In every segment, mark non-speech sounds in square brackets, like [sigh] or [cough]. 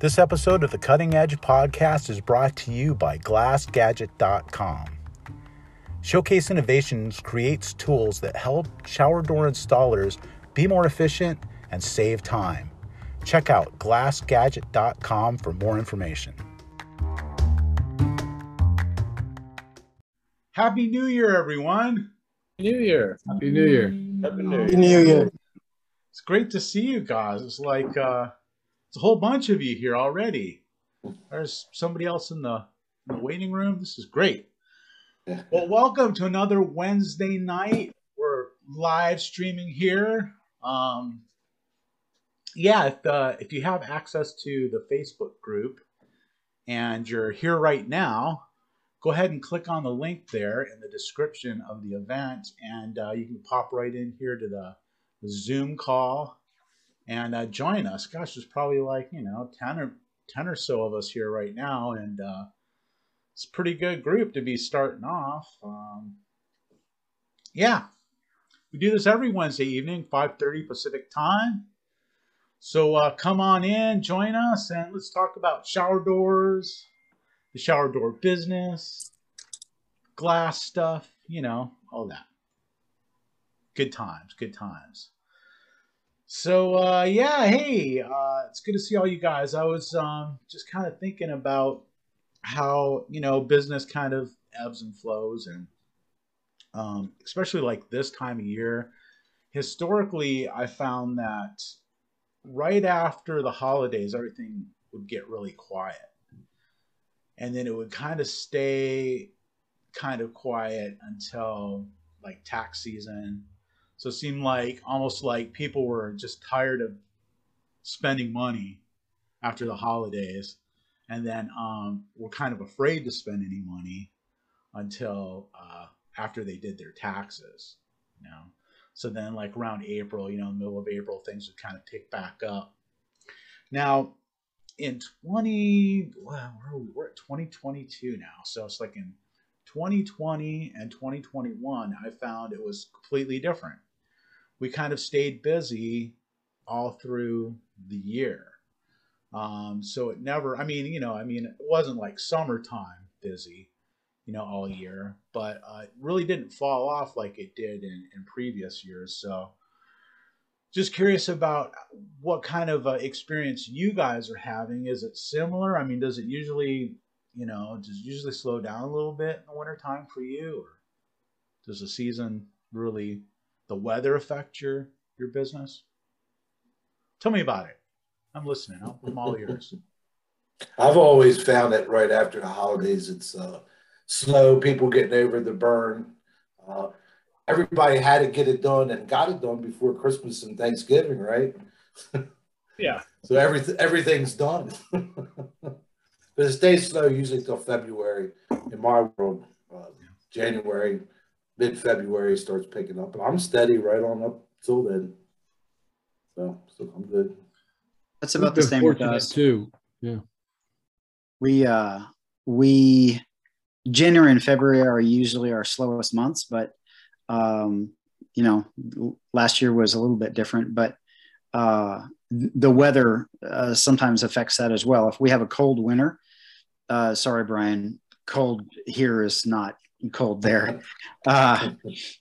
This episode of the Cutting Edge podcast is brought to you by GlassGadget.com. Showcase Innovations creates tools that help shower door installers be more efficient and save time. Check out GlassGadget.com for more information. Happy New Year, everyone! New Year! Happy New Year! Happy New Year! Happy New Year! It's great to see you guys. It's like uh, it's a whole bunch of you here already. There's somebody else in the, in the waiting room. This is great. Well, welcome to another Wednesday night. We're live streaming here. Um, yeah, if, uh, if you have access to the Facebook group and you're here right now, go ahead and click on the link there in the description of the event, and uh, you can pop right in here to the, the Zoom call and uh, join us. Gosh, there's probably like you know ten or ten or so of us here right now, and uh, it's a pretty good group to be starting off. Um, yeah, we do this every Wednesday evening, 5:30 Pacific time. So uh, come on in, join us, and let's talk about shower doors, the shower door business, glass stuff, you know, all that. Good times, good times. So uh, yeah, hey, uh, it's good to see all you guys. I was um, just kind of thinking about how you know business kind of ebbs and flows, and um, especially like this time of year. Historically, I found that right after the holidays, everything would get really quiet, and then it would kind of stay kind of quiet until like tax season so it seemed like almost like people were just tired of spending money after the holidays, and then um, were kind of afraid to spend any money until uh, after they did their taxes. You know, so then like around April, you know, middle of April, things would kind of pick back up. Now, in 20, well, where are we? We're at 2022 now, so it's like in 2020 and 2021, I found it was completely different we kind of stayed busy all through the year. Um, so it never, I mean, you know, I mean, it wasn't like summertime busy, you know, all year, but uh, it really didn't fall off like it did in, in previous years. So just curious about what kind of uh, experience you guys are having. Is it similar? I mean, does it usually, you know, does usually slow down a little bit in the wintertime for you? Or does the season really the weather affect your your business? Tell me about it. I'm listening. I'm all ears. [laughs] I've always found that right after the holidays, it's uh, snow, people getting over the burn. Uh, everybody had to get it done and got it done before Christmas and Thanksgiving, right? [laughs] Yeah. so everything everything's done. [laughs] but it stays slow usually till February in my world. Uh, January, mid February starts picking up, and I'm steady right on up till then. So, so I'm good. That's about the same with us too. Yeah. We uh we January and February are usually our slowest months, but um, you know, last year was a little bit different, but uh, the weather uh, sometimes affects that as well. If we have a cold winter, uh, sorry, Brian, cold here is not cold there. Uh,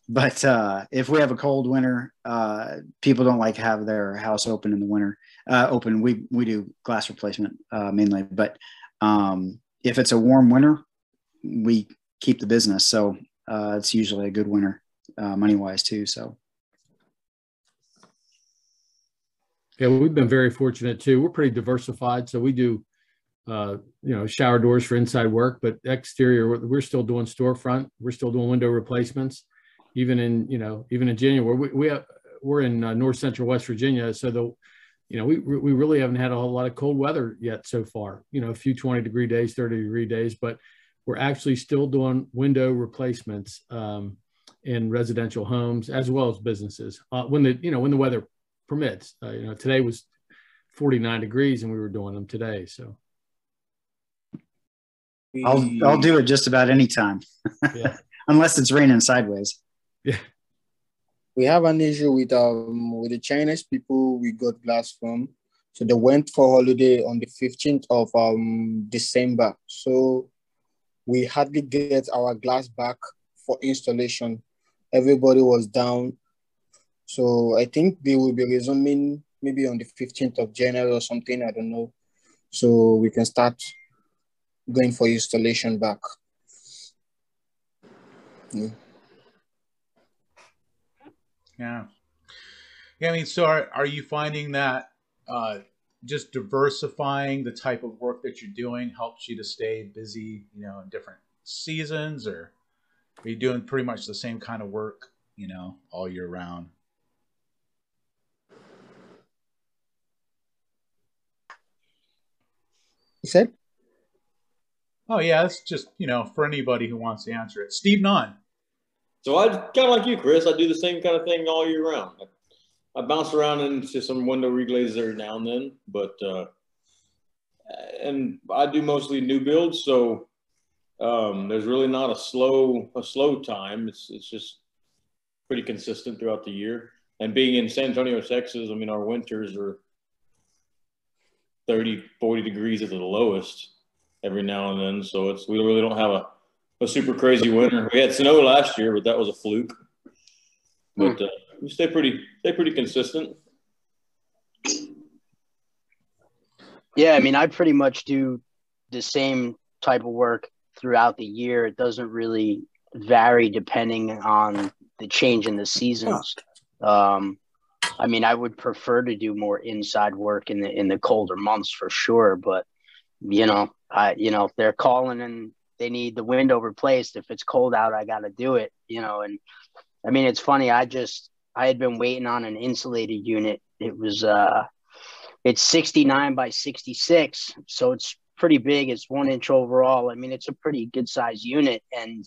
but uh, if we have a cold winter, uh, people don't like to have their house open in the winter. Uh, open, we we do glass replacement uh, mainly. But um, if it's a warm winter, we keep the business. So uh, it's usually a good winter, money wise too. So. Yeah, we've been very fortunate too. We're pretty diversified, so we do uh, you know, shower doors for inside work, but exterior, we're, still doing storefront. We're still doing window replacements, even in, you know, even in January. We, we have, we're in uh, North Central West Virginia, so the, you know, we we really haven't had a whole lot of cold weather yet so far. You know, a few 20 degree days, 30 degree days, but we're actually still doing window replacements um, in residential homes as well as businesses uh, when the you know when the weather permits. Uh, you know, today was 49 degrees and we were doing them today, so. I'll I'll do it just about any time, yeah. [laughs] unless it's raining sideways. Yeah. We have an issue with um with the Chinese people we got glass from. So they went for holiday on the 15th of um, December. So we hardly get our glass back for installation. Everybody was down. So I think they will be resuming maybe on the 15th of January or something. I don't know. So we can start going for installation back. Yeah. Yeah. Yeah. I mean, so are, are you finding that uh, just diversifying the type of work that you're doing helps you to stay busy, you know, in different seasons, or are you doing pretty much the same kind of work, you know, all year round? You said? Oh yeah, it's just you know for anybody who wants to answer it. Steve Nunn. So I kind of like you, Chris. I do the same kind of thing all year round. I, I bounce around into some window reglazes every now and then, but uh, and I do mostly new builds, so um, there's really not a slow a slow time. It's it's just pretty consistent throughout the year. And being in San Antonio, Texas, I mean, our winters are 30, 40 degrees at the lowest every now and then. So it's we really don't have a, a super crazy winter. We had snow last year, but that was a fluke. But uh, we stay pretty stay pretty consistent. Yeah, I mean, I pretty much do the same type of work throughout the year. It doesn't really vary depending on the change in the seasons. Um, I mean, I would prefer to do more inside work in the in the colder months for sure, but you know, I you know, if they're calling and they need the window replaced, if it's cold out, I got to do it, you know, and I mean, it's funny, I just I had been waiting on an insulated unit. It was uh it's 69 by 66, so it's pretty big. It's 1 inch overall. I mean, it's a pretty good size unit and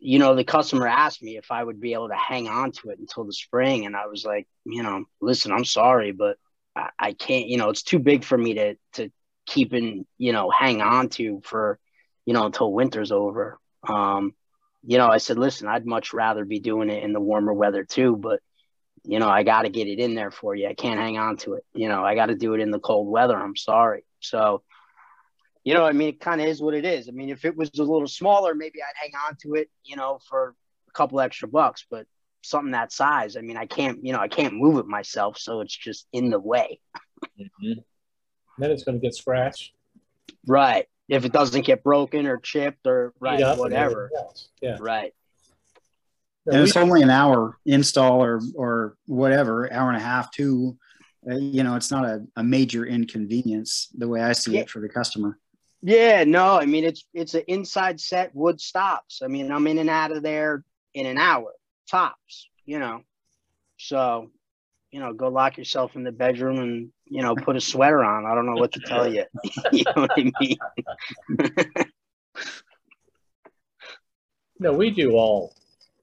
you know, the customer asked me if I would be able to hang on to it until the spring. And I was like, you know, listen, I'm sorry, but I, I can't, you know, it's too big for me to, to keep in, you know, hang on to for, you know, until winter's over. Um, you know, I said, listen, I'd much rather be doing it in the warmer weather too, but you know, I got to get it in there for you. I can't hang on to it. You know, I got to do it in the cold weather. I'm sorry. So, you know, I mean, it kind of is what it is. I mean, if it was a little smaller, maybe I'd hang on to it, you know, for a couple extra bucks. But something that size, I mean, I can't, you know, I can't move it myself, so it's just in the way. mm-hmm. Then it's going to get scratched. Right. If it doesn't get broken or chipped or right, whatever. Yeah. Right. And it's only an hour install or or whatever, hour and a half, two. Uh, you know, it's not a, a major inconvenience the way I see yeah. it for the customer. Yeah, no, I mean it's it's an inside set wood stops. I mean, I'm in and out of there in an hour tops, you know. So, you know, go lock yourself in the bedroom and, you know, put a sweater on. I don't know what to tell you. [laughs] you know what I mean? no, we do all,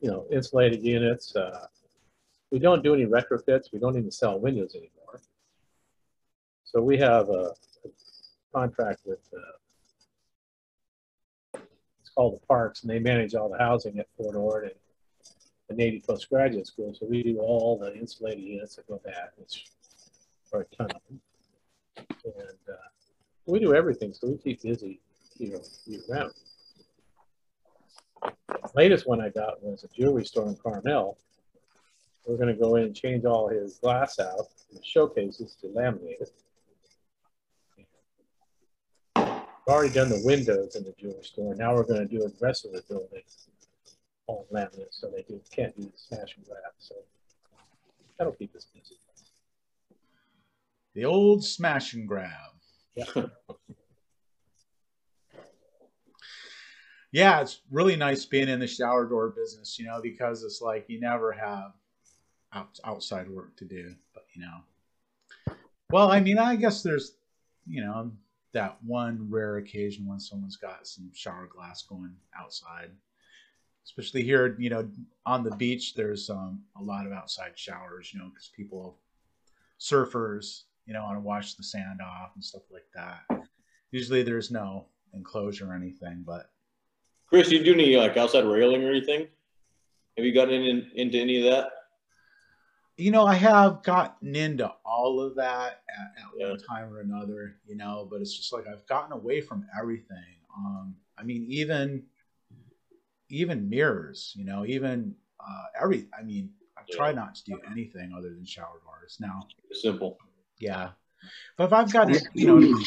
you know, insulated units. Uh, we don't do any retrofits. We don't even sell windows anymore. So we have a, a contract with uh, it's called the Parks, and they manage all the housing at Fort Ord and the Navy Postgraduate School. So we do all the insulated units that go back, which are a ton of them. And uh, we do everything, so we keep busy you know, year round. latest one I got was a jewelry store in Carmel. We're going to go in and change all his glass out, the showcases to it. We've already done the windows in the jewelry store. Now we're going to do the rest of the building all laminate, so they do, can't do the smash and grab. So that'll keep us busy. The old smash and grab. Yeah. [laughs] yeah, it's really nice being in the shower door business, you know, because it's like you never have out, outside work to do, but you know. Well, I mean, I guess there's, you know, that one rare occasion when someone's got some shower glass going outside. Especially here, you know, on the beach, there's um, a lot of outside showers, you know, because people, surfers, you know, want to wash the sand off and stuff like that. Usually there's no enclosure or anything, but. Chris, you do any like outside railing or anything? Have you gotten in, into any of that? you know, I have gotten into all of that at, at Yeah. one time or another, you know, but it's just like I've gotten away from everything. Um, I mean, even even mirrors, you know, even uh, every. I mean, I Yeah. try not to do anything other than shower doors now. Simple. Yeah, but if I've got a, you know,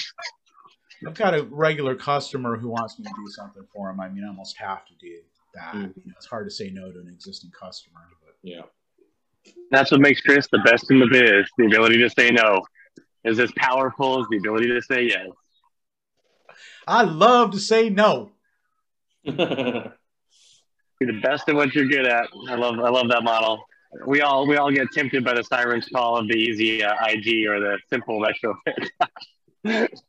I've got a regular customer who wants me to do something for him. I mean, I almost have to do that. Mm. You know, it's hard to say no to an existing customer, but Yeah. That's what makes Chris the best in the biz. The ability to say no is as powerful as the ability to say yes. I love to say no. [laughs] Be the best at what you're good at. I love I love that model. We all we all get tempted by the siren's call of the easy uh, IG or the simple retrofit. [laughs]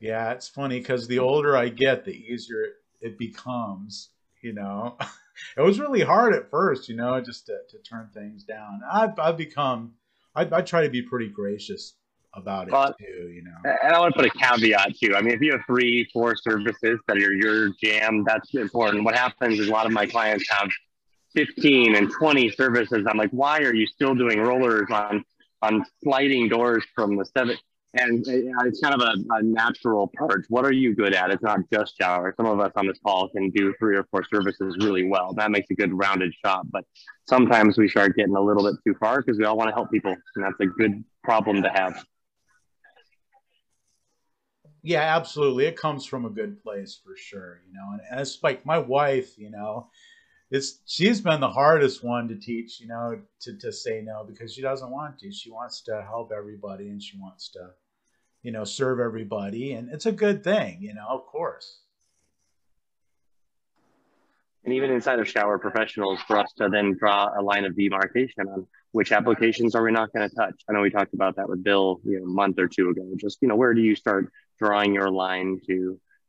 Yeah, it's funny because the older I get, the easier it, becomes. You know, [laughs] it was really hard at first, you know, just to, to turn things down. I've, I've become, I, I try to be pretty gracious about it too, you know. And I want to put a caveat too. I mean, if you have three, four services that are your jam, that's important. What happens is a lot of my clients have 15 and 20 services. I'm like, why are you still doing rollers on on sliding doors from the seven? And uh, it's kind of a, a natural purge. What are you good at? It's not just shower. Some of us on this call can do three or four services really well. That makes a good rounded shop. But sometimes we start getting a little bit too far because we all want to help people, and that's a good problem to have. Yeah, absolutely. It comes from a good place for sure, you know. And, and it's like my wife, you know, it's she's been the hardest one to teach, you know, to, to say no because she doesn't want to. She wants to help everybody and she wants to, you know, serve everybody. And it's a good thing, you know, of course. and even inside of shower professionals for us to then draw a line of demarcation on which applications are we not going to touch i know we talked about that with bill you know a month or two ago just you know where do you start drawing your line to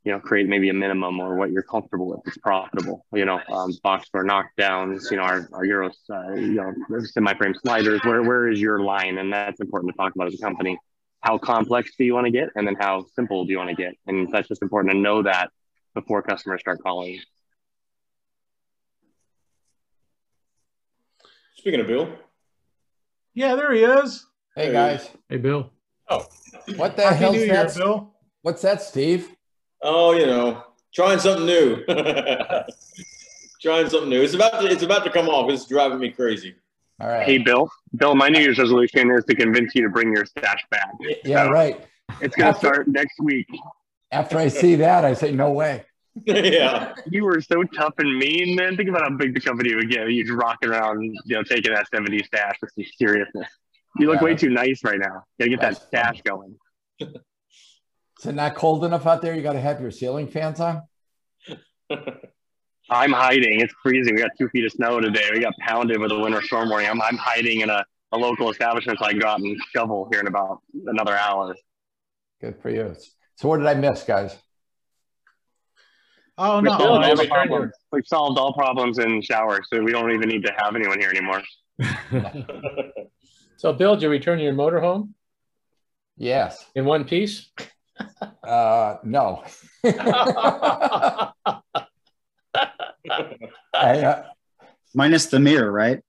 you know create maybe a minimum or what you're comfortable with it's profitable you know um, box for knockdowns you know our, our euros uh, you know semi-frame sliders where where is your line and that's important to talk about as a company how complex do you want to get and then how simple do you want to get and that's just important to know that before customers start calling Speaking of Bill, Yeah, there he is. Hey Hey. guys, Hey, Bill. Oh, what the Happy hell's New Year, that? Bill. What's that, Steve? oh, you know, trying something new. [laughs] trying something new. It's about to, it's about to come off. It's driving me crazy. All right. Hey, Bill. Bill, my New Year's resolution is to convince you to bring your stash back. yeah, right. It's going to start next week. After I see that, I say, no way. [laughs] yeah. You were so tough and mean, man. Think about how big the company would get. You'd rocking around, you know, taking that 70 stash with some seriousness. You look Yeah. way too nice right now. Got to get that That's stash going. [laughs] Is it not cold enough out there? You got to have your ceiling fans on? [laughs] I'm hiding. It's freezing. We got two feet of snow today. We got pounded with a winter storm warning. I'm, I'm hiding in a, a local establishment so I can go out and shovel here in about another hour. Good for you. So what did I miss, guys? Oh We no, solved all man, we turned problems. We solved all problems in shower, so we don't even need to have anyone here anymore. [laughs] So, Bill, did you return your motorhome Yes. in one piece? Uh, no. [laughs] I, uh, Minus the mirror, right?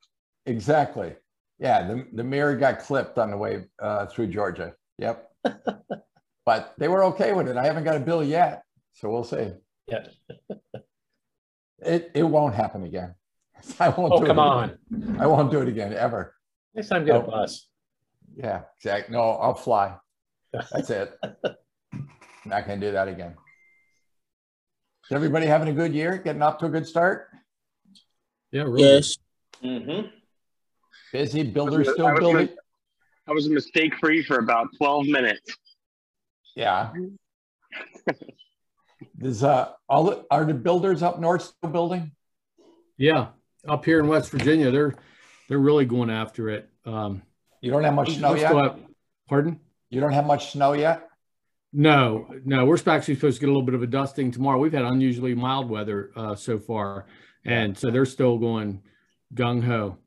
exactly. Yeah, the, the mirror got clipped on the way uh, through Georgia. Yep. [laughs] but they were okay with it. I haven't got a bill yet, so we'll see. Yeah. It it won't happen again. [laughs] I won't. Oh, do come it on. again. I won't do it again ever. Next time, get a Oh. bus. Yeah, exactly. No, I'll fly. That's it. Not gonna do that again. Is everybody having a good year? Getting off to a good start? Yeah, really. Yes. Mm-hmm. Busy builders I still was building? I was mistake free for about 12 minutes. Yeah. Does uh all the, are the builders up north still building? Yeah, up here in West Virginia, they're they're really going after it. Um, You don't have much snow yet? still pardon? You don't have much snow yet? No, no, we're actually supposed to get a little bit of a dusting tomorrow. We've had unusually mild weather uh, so far, and so they're still going gung ho.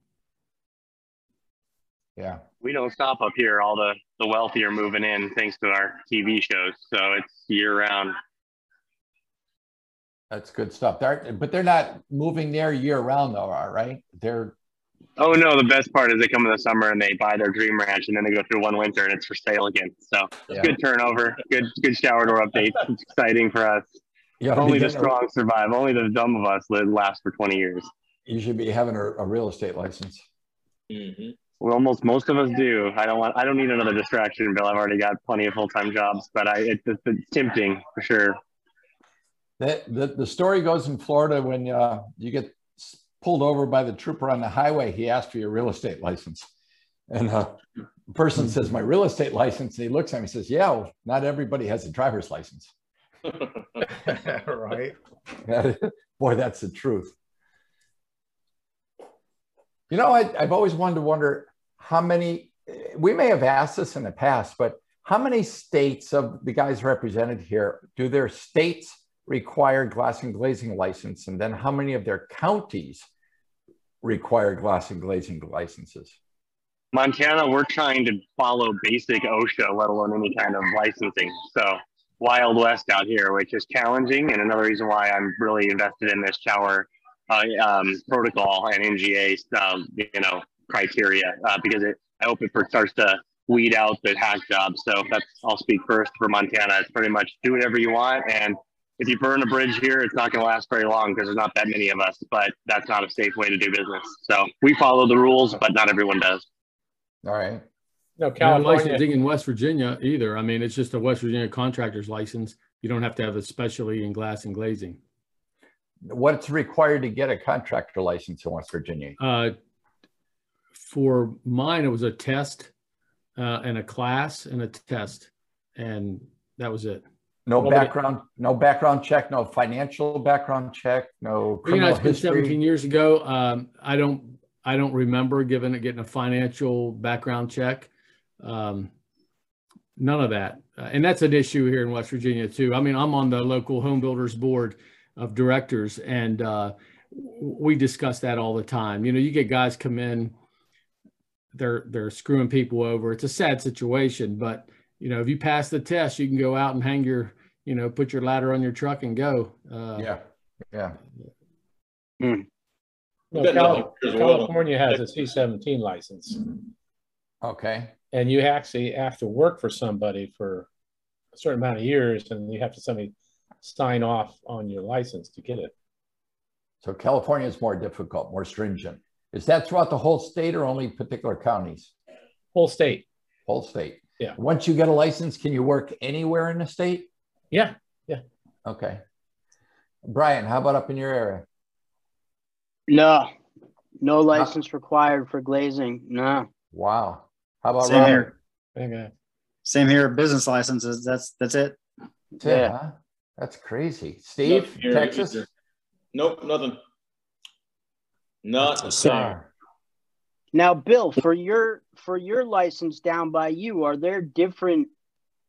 Yeah. We don't stop up here. All the, the wealthy are moving in thanks to our TV shows. So it's year round. That's good stuff. They're, but they're not moving there year round though, all right? Right? They're Oh no, the best part is they come in the summer and they buy their dream ranch and then they go through one winter and it's for sale again. So Yeah. good turnover, good good shower door updates. [laughs] It's exciting for us. You ought to be Only the getting a- strong survive. Only the dumb of us live last for 20 years. You should be having a, a real estate license. hmm Well, almost most of us do. I don't want. I don't need another distraction, Bill. I've already got plenty of full time jobs, but I it, it's, it's tempting for sure. The, the, the story goes in Florida when uh, you get s- pulled over by the trooper on the highway, he asked for your real estate license. And uh, the person says, My real estate license. And he looks at me and says, Yeah, well, not everybody has a driver's license. [laughs] right. [laughs] Boy, that's the truth. You know, I, I've always wanted to wonder how many, we may have asked this in the past, but how many states of the guys represented here do their states require glass and glazing license? And then how many of their counties require glass and glazing licenses? Montana, we're trying to follow basic OSHA, let alone any kind of licensing. So Wild West out here, which is challenging, and another reason why I'm really invested in this shower uh, um, protocol and NGA, um, you know, criteria uh, because it I hope it starts to weed out the hack jobs. So that's I'll speak first for Montana. It's pretty much do whatever you want, and if you burn a bridge here, it's not going to last very long because there's not that many of us. But that's not a safe way to do business. So we follow the rules, but not everyone does. All right. No, No California. licensing in West Virginia either. I mean, it's just a West Virginia contractor's license. You don't have to have a specialty in glass and glazing. What's required to get a contractor license in West Virginia? Uh, for mine, it was a test uh, and a class and a test, and that was it. No Nobody- background, no background check, no financial background check, no You know, criminal it's been 17 years ago. Um, I don't, I don't remember giving it, getting a financial background check. Um, none of that. Uh, and that's an issue here in West Virginia too. I mean, I'm on the local home builders board of directors and, uh, we discuss that all the time. You know, you get guys come in, they're, they're screwing people over. It's a sad situation, but you know, if you pass the test, you can go out and hang your, you know, put your ladder on your truck and go. Uh, Yeah, yeah. No, Bet Cali- nothing as well. California has a C seventeen license, Okay. and you actually have to work for somebody for a certain amount of years, and you have to somebody sign off on your license to get it. So California is more difficult, more stringent. Is that throughout the whole state or only particular counties? Whole state. Whole state? Yeah. Once you get a license, can you work anywhere in the state? Yeah. Yeah. Okay. Brian, how about up in your area? No, no license required for glazing. No. Wow. How about Same Robert? here. Okay. Same here. Business licenses. That's that's it. That's it, Yeah. huh? That's crazy. Steve, Nope, Texas? either. Nope, nothing. Not a thing. Bizarre. Now, Bill, for your for your license down by you, are there different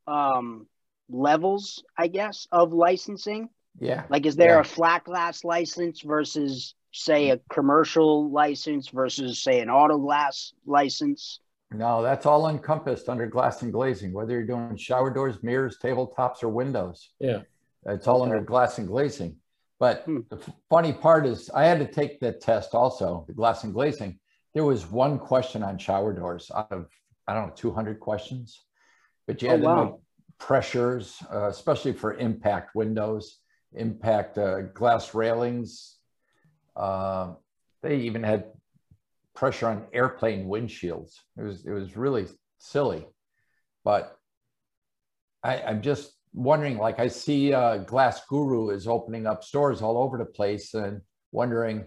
um levels, I guess, of licensing? Yeah. Like, is there Yeah. a flat glass license versus, say, a commercial license versus, say, an auto glass license? No, that's all encompassed under glass and glazing, whether you're doing shower doors, mirrors, tabletops, or windows. Yeah. It's all under glass and glazing. But Hmm. the funny part is, I had to take that test also, the glass and glazing. There was one question on shower doors out of, I don't know, 200 questions. But you Oh, had to know pressures, uh, especially for impact windows, impact uh, glass railings. Uh, they even had pressure on airplane windshields. It was it was really silly, but I, I'm just wondering. Like I see, uh, Glass Guru is opening up stores all over the place, and wondering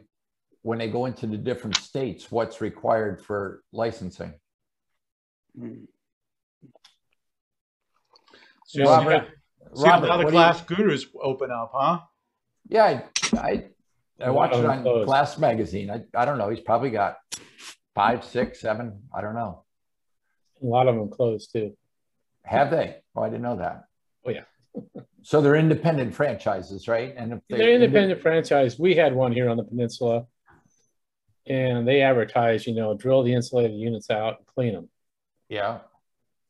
when they go into the different states, what's required for licensing. So you Robert, see, see a Robert, lot what of do you- glass gurus open up, huh? Yeah, I watch lot it on those. Glass Magazine. I, I don't know. He's probably got five, six, seven. I don't know. A lot of them closed too. Have they? Oh, I didn't know that. Oh, yeah. [laughs] So they're independent franchises, right? And if They're independent franchise. We had one here on the peninsula, and they advertised, you know, drill the insulated units out and clean them. Yeah.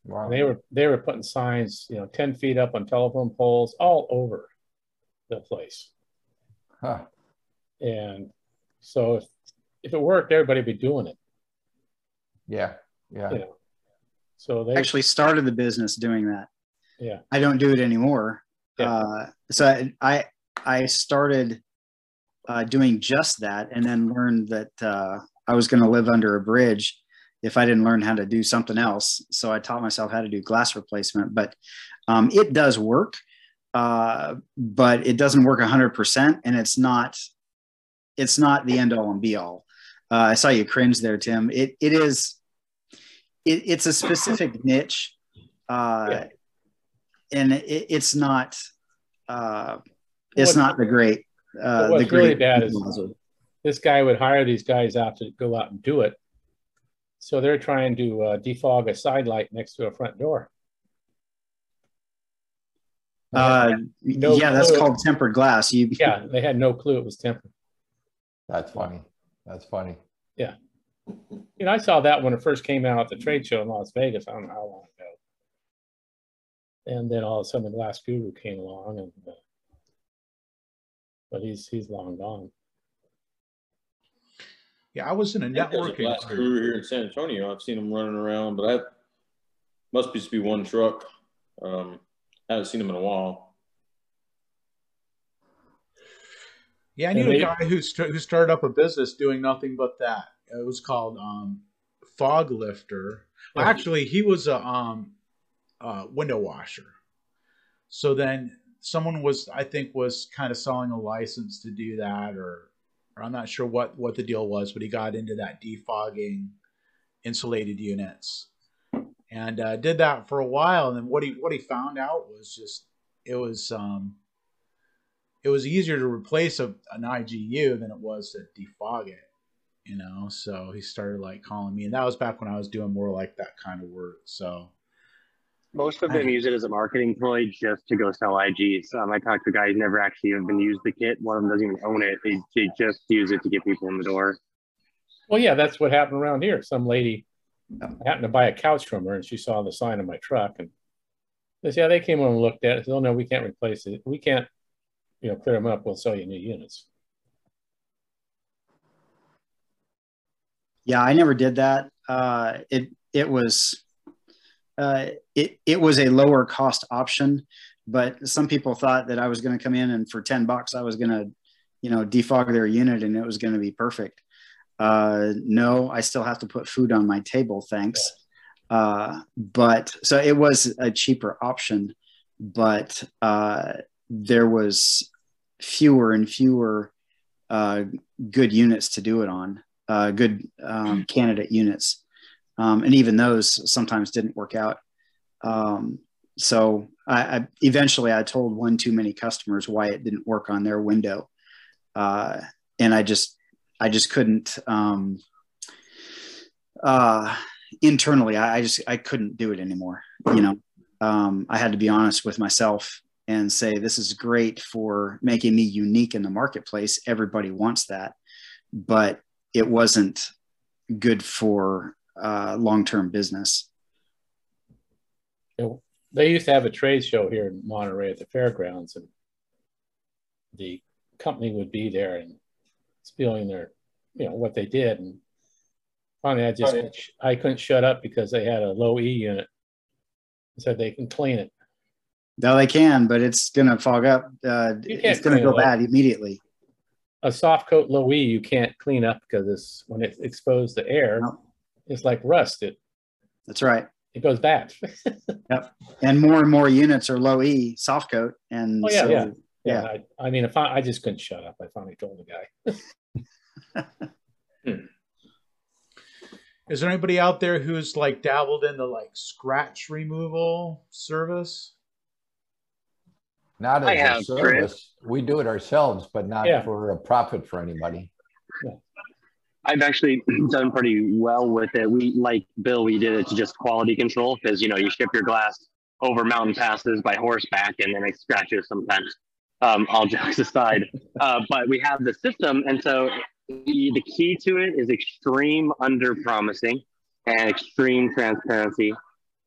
Wow. And they were they were putting signs, you know, ten feet up on telephone poles all over the place. Huh. And so if if it worked, everybody'd be doing it. Yeah, yeah. You know, so they actually started the business doing that. Yeah. I don't do it anymore. Yeah. Uh, so I, I, I started uh, doing just that and then learned that uh, I was going to live under a bridge if I didn't learn how to do something else. So I taught myself how to do glass replacement, but um, it does work, uh, but it doesn't work 100%, and it's not it's not the end all and be all. Uh, I saw you cringe there, Tim. It it is it, it's a specific niche, uh, Yeah. and it, it's not uh, it's What- not the great. Uh, what's the really bad is- this guy would hire these guys out to go out and do it. So they're trying to uh, defog a side light next to a front door. Uh, No yeah, that's called tempered glass. You [laughs] Yeah, they had no clue it was tempered. That's funny. That's funny. Yeah. You know, I saw that when it first came out at the trade show in Las Vegas. I don't know how long ago. And then all of a sudden, the glass guru came along, and uh, but he's he's long gone. Yeah, I was in a I a networking glass group. crew here in San Antonio. I've seen him running around, but I must just be one truck. Um, haven't seen him in a while. Yeah, I And knew a they- guy who st- who started up a business doing nothing but that. It was called um, Fog Lifter. Yeah. Actually, he was a um, uh, window washer. So then someone was, I think, was kind of selling a license to do that, or, or I'm not sure what what the deal was, but he got into that defogging insulated units and uh, did that for a while. And then what he what he found out was just it was um, it was easier to replace a, an IGU than it was to defog it, you know. So he started like calling me, and that was back when I was doing more like that kind of work. So Most of them use it as a marketing ploy just to go sell IGs. Um, I talked to guys who never actually even used the kit. One of them doesn't even own it. They, they just use it to get people in the door. Well, yeah, that's what happened around here. Some lady happened to buy a couch from her, and she saw the sign on my truck, and they said, yeah, they came over and looked at it. Said, oh no, we can't replace it. We can't, you know, clear them up. We'll sell you new units. Yeah, I never did that. Uh, it it was uh, it it was a lower cost option, but some people thought that I was going to come in and for ten bucks I was going to, you know, defog their unit and it was going to be perfect. Uh, no, I still have to put food on my table, thanks. Uh, but so it was a cheaper option, but uh, there was fewer and fewer uh, good units to do it on uh, good um, candidate units. Um, and even those sometimes didn't work out. Um, so I, I, eventually I told one too many customers why it didn't work on their window. Uh, and I just, I just couldn't, um, uh, internally, I, I, just, I couldn't do it anymore. You know, um, I had to be honest with myself and say, this is great for making me unique in the marketplace. Everybody wants that, but it wasn't good for uh, long-term business. They used to have a trade show here in Monterey at the fairgrounds, and the company would be there and spilling their, you know, what they did. And finally, I just I couldn't shut up because they had a low E unit. Said they can clean it. No, they can, but it's going to fog up. Uh, it's going to go bad immediately. A soft coat low E you can't clean up because it's when it's exposed to air, no. It's like rust. It that's right. It goes bad. [laughs] yep. And more and more units are low E soft coat, and oh, yeah, so, yeah, yeah. I, I, mean, if I, I just couldn't shut up, I finally told the guy. [laughs] hmm. Is there anybody out there who's like dabbled in the like scratch removal service? Not as I a service. Chris. We do it ourselves, but not yeah. for a profit for anybody. I've actually [clears throat] done pretty well with it. We like Bill, we did it to just quality control because you know you ship your glass over mountain passes by horseback and then it scratches sometimes. Um, all [laughs] jokes aside, uh, but we have the system, and so the key to it is extreme under promising and extreme transparency.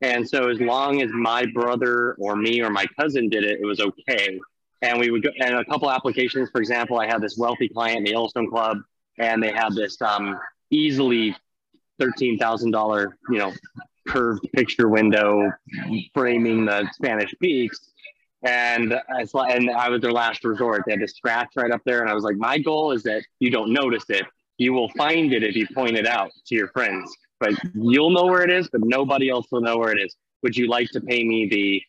And so as long as my brother or me or my cousin did it, it was okay. And we would go and a couple applications, for example, I had this wealthy client in the Yellowstone Club and they had this um, easily thirteen thousand dollar, you know, curved picture window framing the Spanish peaks. And I saw, and I was their last resort. They had this scratch right up there, and I was like, my goal is that you don't notice it. You will find it if you point it out to your friends, but you'll know where it is, but nobody else will know where it is. Would you like to pay me the,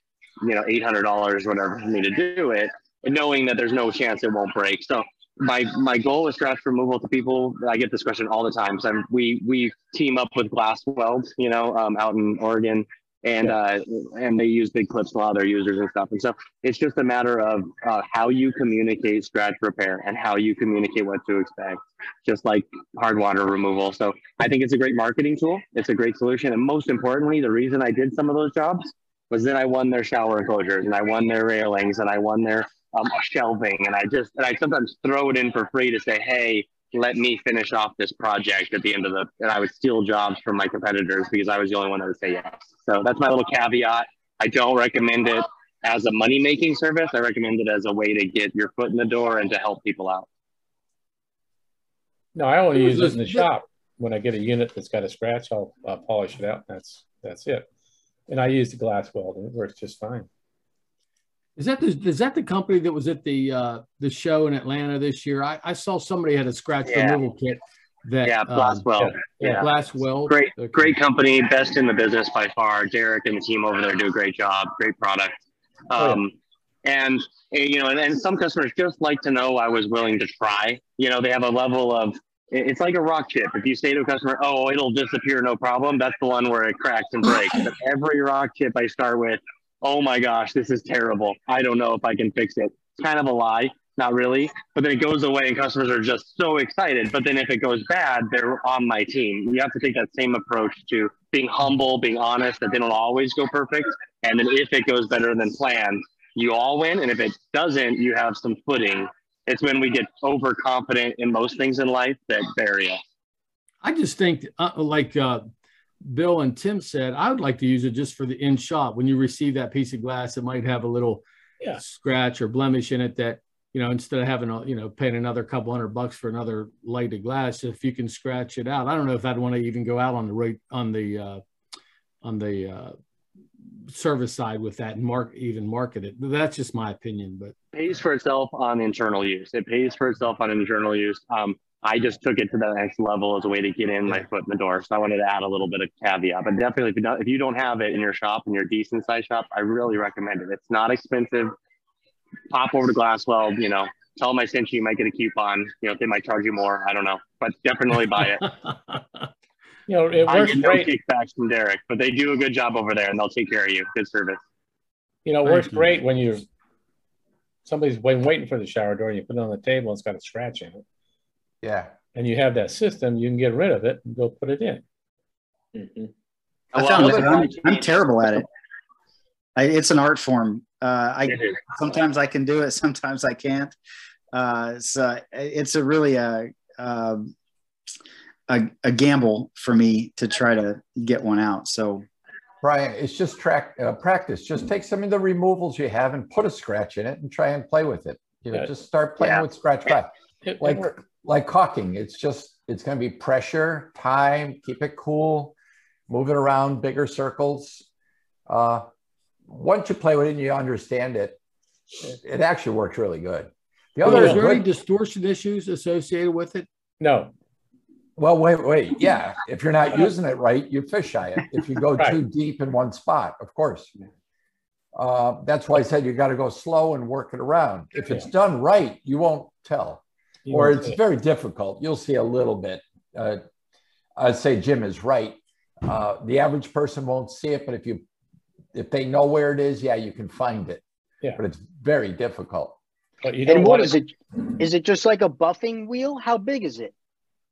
you know, eight hundred dollars, whatever, for me to do it, knowing that there's no chance it won't break? So my my goal with scratch removal to people i get this question all the time so I'm, we we team up with glass weld you know um, out in oregon and uh, and they use big clips a lot of their users and stuff and so it's just a matter of uh, how you communicate scratch repair and how you communicate what to expect just like hard water removal so i think it's a great marketing tool it's a great solution and most importantly the reason i did some of those jobs was then i won their shower enclosures and i won their railings and i won their um, shelving, and I just and I sometimes throw it in for free to say, hey, let me finish off this project at the end of the. And I would steal jobs from my competitors because I was the only one that would say yes. So that's my little caveat. I don't recommend it as a money making service. I recommend it as a way to get your foot in the door and to help people out. No, I only use it in the shop. When I get a unit that's got a scratch, I'll, I'll polish it out. That's that's it. And I use the glass weld, and it works just fine. Is that the is that the company that was at the uh, the show in Atlanta this year? I, I saw somebody had a scratch Yeah. removal kit that Yeah, um, glass weld. yeah, Yeah. glass weld. Great, Okay. great company, best in the business by far. Derek and the team over there do a great job. Great product. Oh, yeah. Um, and eh, you know, and, and some customers just like to know I was willing to try. You know, they have a level of it's like a rock chip. If you say to a customer, "Oh, it'll disappear, no problem," that's the one where it cracks and breaks. But every rock chip I start with, "Oh my gosh, this is terrible. I don't know if I can fix it." It's kind of a lie, not really. But then it goes away, and customers are just so excited. But then if it goes bad, they're on my team. You have to take that same approach to being humble, being honest. That they don't always go perfect, and then if it goes better than planned, you all win. And if it doesn't, you have some footing. It's when we get overconfident in most things in life that bury us. I just think, uh, like uh, Bill and Tim said, I would like to use it just for the in shop. When you receive that piece of glass, it might have a little Yeah. scratch or blemish in it that you know instead of having a you know paying another couple hundred bucks for another light of glass, if you can scratch it out. I don't know if I'd want to even go out on the rate on the uh, on the uh, service side with that and mark even market it. That's just my opinion, but pays for itself on internal use. It pays for itself on internal use. Um, I just took it to the next level as a way to get in my foot in the door. So I wanted to add a little bit of caveat. But definitely, if you don't, if you don't have it in your shop and you're a decent size shop, I really recommend it. It's not expensive. Pop over to glass weld. You know, tell them I sent you. You might get a coupon. You know, they might charge you more. I don't know, but definitely buy it. [laughs] You know, it works I works get no great. kickbacks from Derek, but they do a good job over there, and they'll take care of you. Good service. You know, it Thank works you. great when you're somebody's been waiting for the shower door and you put it on the table and it's got a scratch in it. Yeah. And you have that system, you can get rid of it and go put it in. Mm-hmm. I Well, found another that I'm, I'm terrible at it. I, it's an art form. Uh, I sometimes I can do it, sometimes I can't. Uh, so it's a really a, um, a a gamble for me to try to get one out. So Brian, it's just track uh, practice. Just take some of the removals you have and put a scratch in it and try and play with it. You know, just start playing Yeah. with scratch five. It, it Like works. Like caulking. It's just it's going to be pressure, time, keep it cool, move it around bigger circles. Uh, once you play with it and you understand it, it, it actually works really good. The Are other there is any good- distortion issues associated with it? No, Well, wait, wait. Yeah. If you're not using it right, you fisheye it. If you go [laughs] Right. too deep in one spot, of course. Uh, that's why I said you got to go slow and work it around. If it's done right, you won't tell, you or it's it. very difficult. You'll see a little bit. Uh, I'd say Jim is right. Uh, the average person won't see it, but if you if they know where it is, yeah, you can find it. Yeah. But it's very difficult. But you don't And what want is it? Is it just like a buffing wheel? How big is it?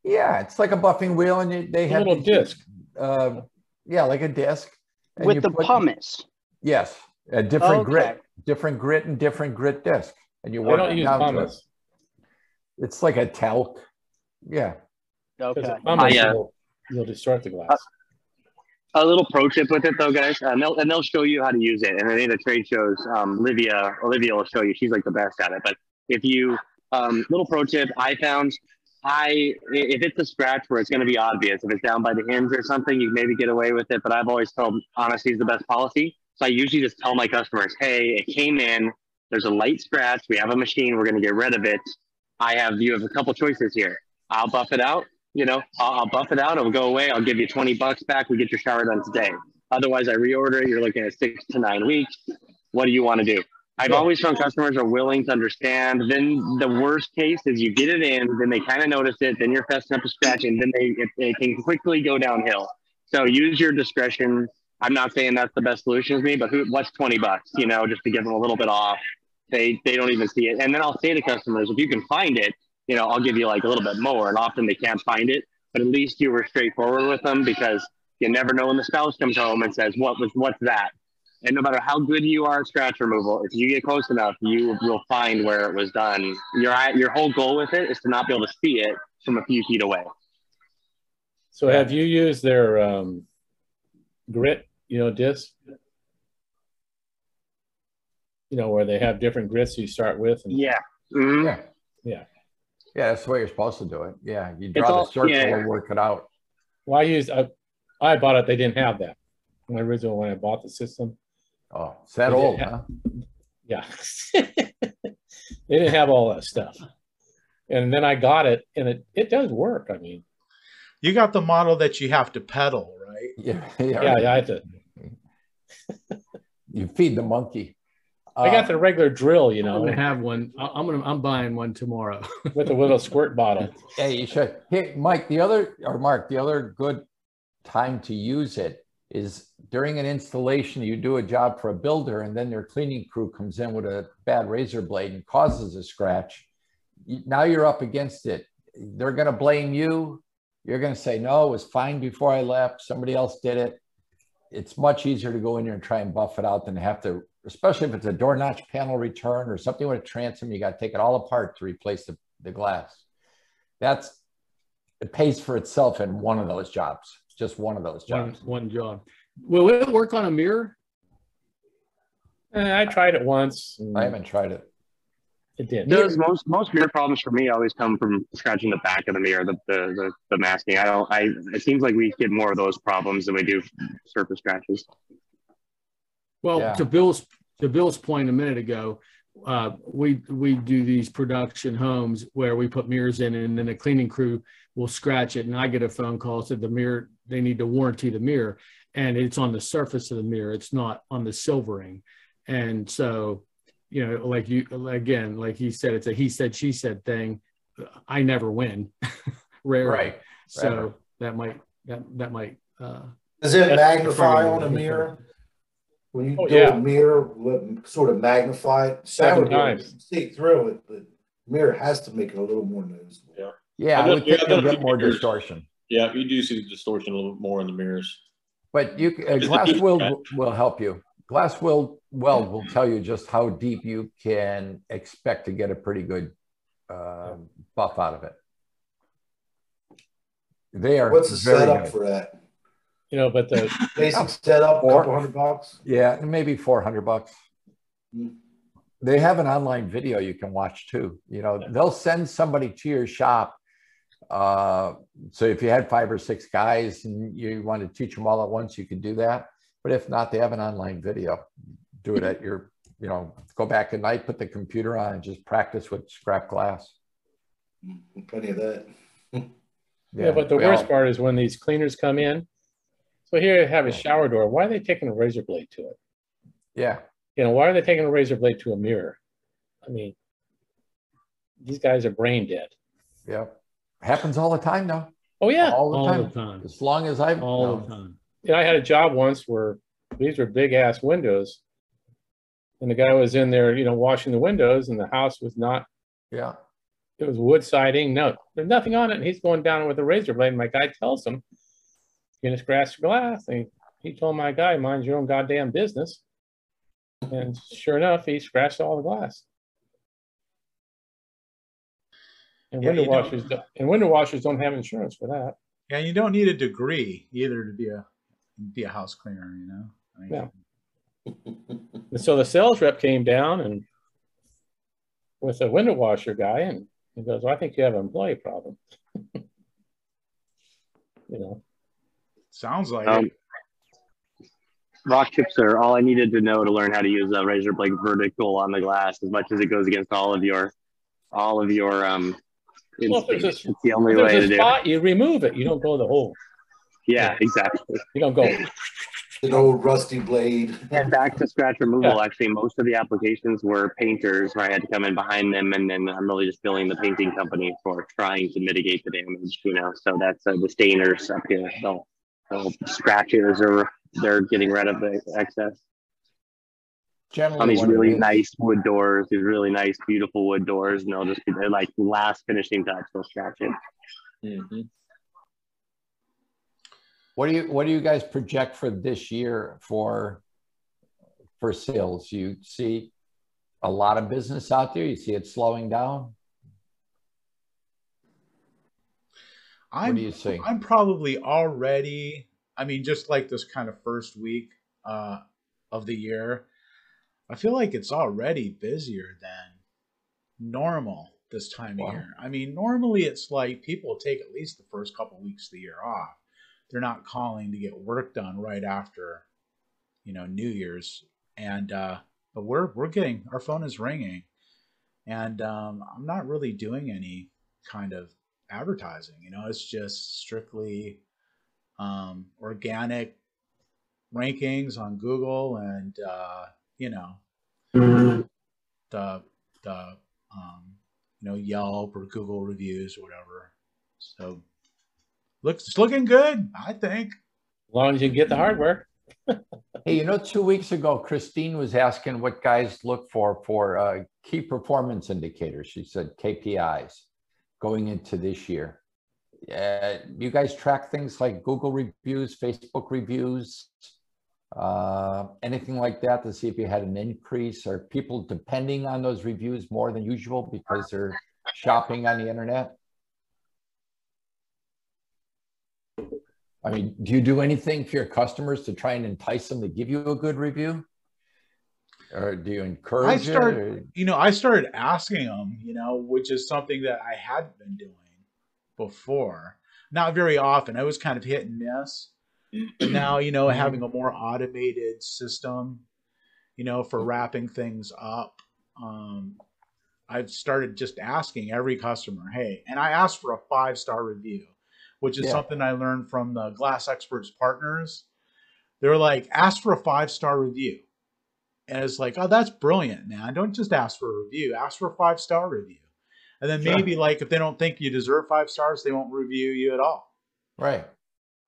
Yeah, it's like a buffing wheel, and you, they a have little disc. Uh, yeah, like a disc. And With the put- pumice. Yes, a different Okay. grit, different grit and different grit disc. And you I work don't it use down to it. pumice. It's like a talc. Yeah. Okay. the pumice I, uh, will, you'll distort the glass. a little pro tip with it though, guys, and they'll and they'll show you how to use it. And any of the trade shows, um, Olivia Olivia will show you. She's like the best at it. But if you um, little pro tip, I found I if it's a scratch where it's going to be obvious, if it's down by the hinge or something, you maybe get away with it. But I've always told honesty is the best policy. So I usually just tell my customers, hey, it came in. There's a light scratch. We have a machine. We're going to get rid of it. I have you have a couple choices here. I'll buff it out. You know, I'll, I'll buff it out. It'll go away. I'll give you 20 bucks back. We get your shower done today. Otherwise, I reorder it. You're looking at six to nine weeks. What do you want to do? I've always found customers are willing to understand. Then the worst case is you get it in, then they kind of notice it, then you're fessing up a scratch, and then they it, it can quickly go downhill. So use your discretion. I'm not saying that's the best solution to me, but who, what's 20 bucks? You know, just to give them a little bit off. They they don't even see it, and then I'll say to customers, if you can find it, you know, I'll give you like a little bit more. And often they can't find it, but at least you were straightforward with them because you never know when the spouse comes home and says, "What was what's that?" And no matter how good you are at scratch removal, if you get close enough, you will find where it was done. Your your whole goal with it is to not be able to see it from a few feet away. So have you used their um, grit, you know, disc? You know, where they have different grits you start with? And, Yeah. Mhm. Yeah. Yeah. Yeah, that's the way you're supposed to do it. Yeah, you It's draw all- the circle yeah. and work it out. Well, I used, I, I bought it, they didn't have that. When I originally, when I bought the system. Oh, it's that They didn't old, have- huh? Yeah. [laughs] they didn't have all that stuff. And then I got it and it, it does work. I mean, You got the model that you have to pedal, right? Yeah, [laughs] yeah, yeah, I have to, You feed the monkey. I got Uh, the regular drill, you I'm know, gonna have one. I- I'm gonna. I'm buying one tomorrow. [laughs] with a little squirt bottle. [laughs] Yeah, you should. Hey, Mike, the other, or Mark, the other good time to use it is during an installation, you do a job for a builder and then their cleaning crew comes in with a bad razor blade and causes a scratch. Now you're up against it. They're gonna blame you. You're gonna say, no, it was fine before I left. Somebody else did it. It's much easier to go in there and try and buff it out than have to, especially if it's a door notch panel return or something with a transom, you gotta take it all apart to replace the, the glass. That's, it pays for itself in one of those jobs, just one of those jobs. one job. Will it work on a mirror? Eh, I tried it once. I haven't tried it. It did. Those most most mirror problems for me always come from scratching the back of the mirror, the the, the, the masking. I don't. I it seems like we get more of those problems than we do surface scratches. Well, Yeah. to Bill's to Bill's point a minute ago, uh, we we do these production homes where we put mirrors in, and then the cleaning crew will scratch it, and I get a phone call said the mirror they need to warranty the mirror, and it's on the surface of the mirror, it's not on the silvering, and so you know, like you again, like he said, it's a he said she said thing. I never win, [laughs] rarely. Right. So Rarely. that might that that might. Uh, Does it That's magnify on a good. mirror? When you Oh, do yeah. a mirror, will sort of magnify it? Seven times. See through it, but mirror has to make it a little more noticeable. Yeah, I I would yeah, think I know you'll get more mirrors. distortion. Yeah, you do see the distortion a little bit more in the mirrors. But you, uh, glass will will help you. Glass will weld will tell you just how deep you can expect to get a pretty good uh, buff out of it. They are What's the setup good. for that? You know, but the [laughs] Basic setup, a Or- couple hundred bucks? Yeah, maybe four hundred bucks. Hmm. They have an online video you can watch too. You know, they'll send somebody to your shop. Uh, so if you had five or six guys and you want to teach them all at once, you could do that. But if not, they have an online video. Do it at your, you know, go back at night, put the computer on, and just practice with scrap glass. Plenty of that. [laughs] Yeah, but the worst all- part is when these cleaners come in. So here you have a shower door. Why are they taking a razor blade to it? Yeah, You know, why are they taking a razor blade to a mirror? I mean, these guys are brain dead. yeah, happens all the time though. Oh yeah. all the all time. the time. As long as I've All known. the time. Yeah, I had a job once where these were big ass windows. And the guy was in there, you know, washing the windows and the house was not, Yeah, it was wood siding. No, there's nothing on it. And he's going down with a razor blade. And my guy tells him, you're gonna scratch the glass. And he, told my guy, mind your own goddamn business. And sure enough, he scratched all the glass. And Yeah, window washers, do- and window washers don't have insurance for that. Yeah, you don't need a degree either to be a be a house cleaner. You know. I mean, Yeah. And so the sales rep came down and with a window washer guy and He goes, well, I think you have an employee problem. [laughs] you know. Sounds like Um, rock chips are all I needed to know to learn how to use a razor blade vertical on the glass as much as it goes against all of your all of your um Well, it's a- it's the only way to a do it. you remove it. You don't go the whole. Yeah, exactly. You don't go. An old rusty blade. And back to scratch removal, Yeah. actually, most of the applications were painters where I had to come in behind them, and then I'm really just billing the painting company for trying to mitigate the damage, you know. So that's uh, the stainers up here. They'll, they'll scratches or they're getting rid of the excess Generally, on these really is- nice wood doors, these really nice, beautiful wood doors, and they'll just be they're like last finishing touch, they'll scratch it. Mhm. What do you what do you guys project for this year for for sales? You see a lot of business out there. You see it slowing down. I'm, what do you? I'm probably already, I mean, just like this kind of first week uh, of the year, I feel like it's already busier than normal this time Wow. of year. I mean, normally it's like people take at least the first couple weeks of the year off. They're not calling to get work done right after, you know, New Year's. And, uh, but we're, we're getting, our phone is ringing. And um, I'm not really doing any kind of advertising. You know, it's just strictly um, organic rankings on Google and uh, you know the the um, you know Yelp or Google reviews or whatever. So looks it's looking good, I think. As long as you get the hardware. [laughs] Hey, you know, two weeks ago, Christine was asking what guys look for for uh, key performance indicators. She said KPIs going into this year. Uh, you guys track things like Google reviews, Facebook reviews, uh, anything like that to see if you had an increase? Are people depending on those reviews more than usual because they're shopping on the internet? I mean, do you do anything for your customers to try and entice them to give you a good review? Or do you I encourage it? start, or- you know, I started asking them, you know, which is something that I hadn't been doing before. Not very often. I was kind of hit and miss. But now, you know, having a more automated system, you know, for wrapping things up, um, I've started just asking every customer, hey, and I asked for a five star review, which is Yeah. something I learned from the Glass Experts partners. They're like, ask for a five star review. And it's like, oh, that's brilliant, man. Don't just ask for a review, ask for a five star review. And then Sure. maybe, like, if they don't think you deserve five stars, they won't review you at all. Right.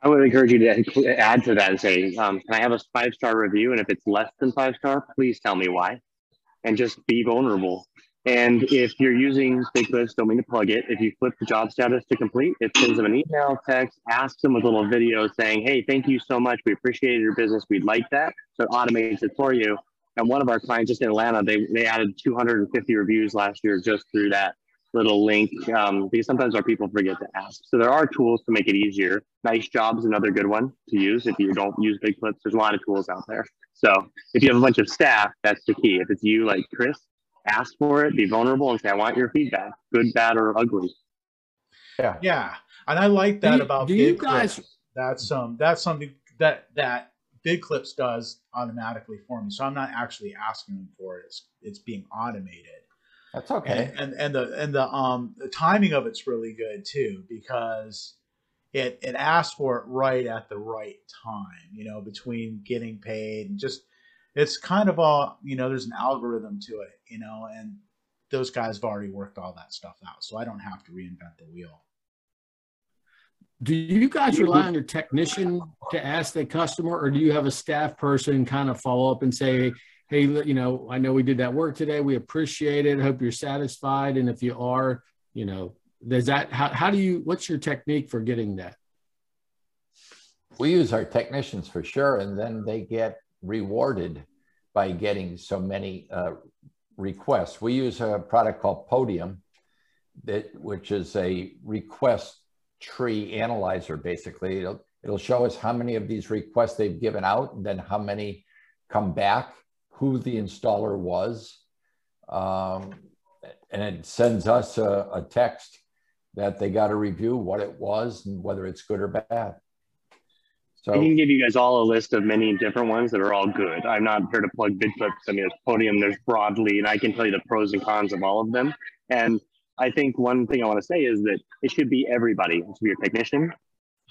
I would encourage you to add to that and say, um, can I have a five star review? And if it's less than five star, please tell me why. And just be vulnerable. And if you're using BidFlips, don't mean to plug it. If you flip the job status to complete, it sends them an email, text, asks them with a little video saying, hey, thank you so much. We appreciate your business. We'd like that. So it automates it for you. And one of our clients just in Atlanta, they, they added 250 reviews last year just through that little link um, because sometimes our people forget to ask. So there are tools to make it easier. NiceJob's another good one to use if you don't use BidFlips. There's a lot of tools out there. So if you have a bunch of staff, that's the key. If it's you like Chris, ask for it, be vulnerable, and say, "I want your feedback, good, bad, or ugly." Yeah. Yeah, and I like that Do you- about do you guys- clips. That's um that's something that that BidFlips does automatically for me. So I'm not actually asking them for it. It's it's being automated. That's okay. And, and and the and the um the timing of it's really good too because it it asks for it right at the right time. You know, between getting paid and just it's kind of all you know. There's an algorithm to it. You know, and those guys have already worked all that stuff out, so I don't have to reinvent the wheel. Do you guys rely on your technician to ask the customer, or do you have a staff person kind of follow up and say, "Hey, you know, I know we did that work today. We appreciate it. Hope you're satisfied." And if you are, you know, does that how how do you? What's your technique for getting that? We use our technicians for sure, and then they get rewarded by getting so many uh, requests. We use a product called Podium, that which is a request tree analyzer. Basically, it'll it'll show us how many of these requests they've given out, and then how many come back, who the installer was, um, and it sends us a, a text that they got to review what it was and whether it's good or bad. So I can give you guys all a list of many different ones that are all good. I'm not here to plug BidFlips. I mean, there's Podium, there's Broadly, and I can tell you the pros and cons of all of them. And I think one thing I want to say is that it should be everybody. It should be your technician,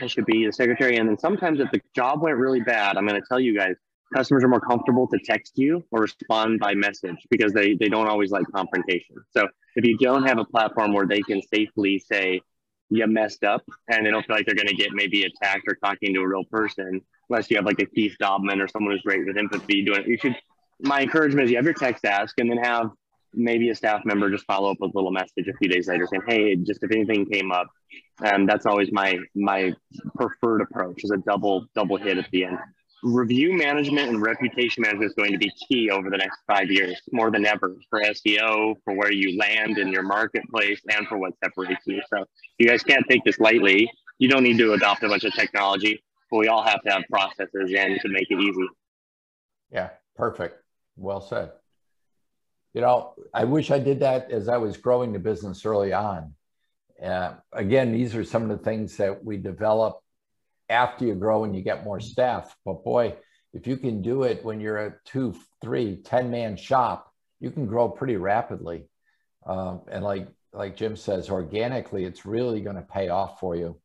it should be the secretary, and then sometimes if the job went really bad, I'm going to tell you guys, customers are more comfortable to text you or respond by message because they they don't always like confrontation. So if you don't have a platform where they can safely say you messed up and they don't feel like they're going to get maybe attacked or talking to a real person unless you have like a Keith Dobman or someone who's great with empathy doing it. You should, my encouragement is you have your text ask and then have maybe a staff member just follow up with a little message a few days later saying, Hey, just if anything came up. And that's always my, my preferred approach is a double, double hit at the end review management and reputation management is going to be key over the next five years, more than ever for SEO, for where you land in your marketplace, and for what separates you. So you guys can't take this lightly. You don't need to adopt a bunch of technology, but we all have to have processes in to make it easy. Yeah, perfect. Well said. You know, I wish I did that as I was growing the business early on. Uh, again, these are some of the things that we develop after you grow and you get more staff. But boy, if you can do it when you're a two, three, 10 man shop, you can grow pretty rapidly. Um, and like, like Jim says, organically, it's really going to pay off for you.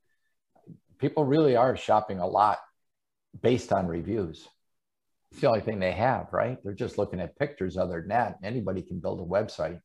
People really are shopping a lot based on reviews. It's the only thing they have, right? They're just looking at pictures other than that. Anybody can build a website.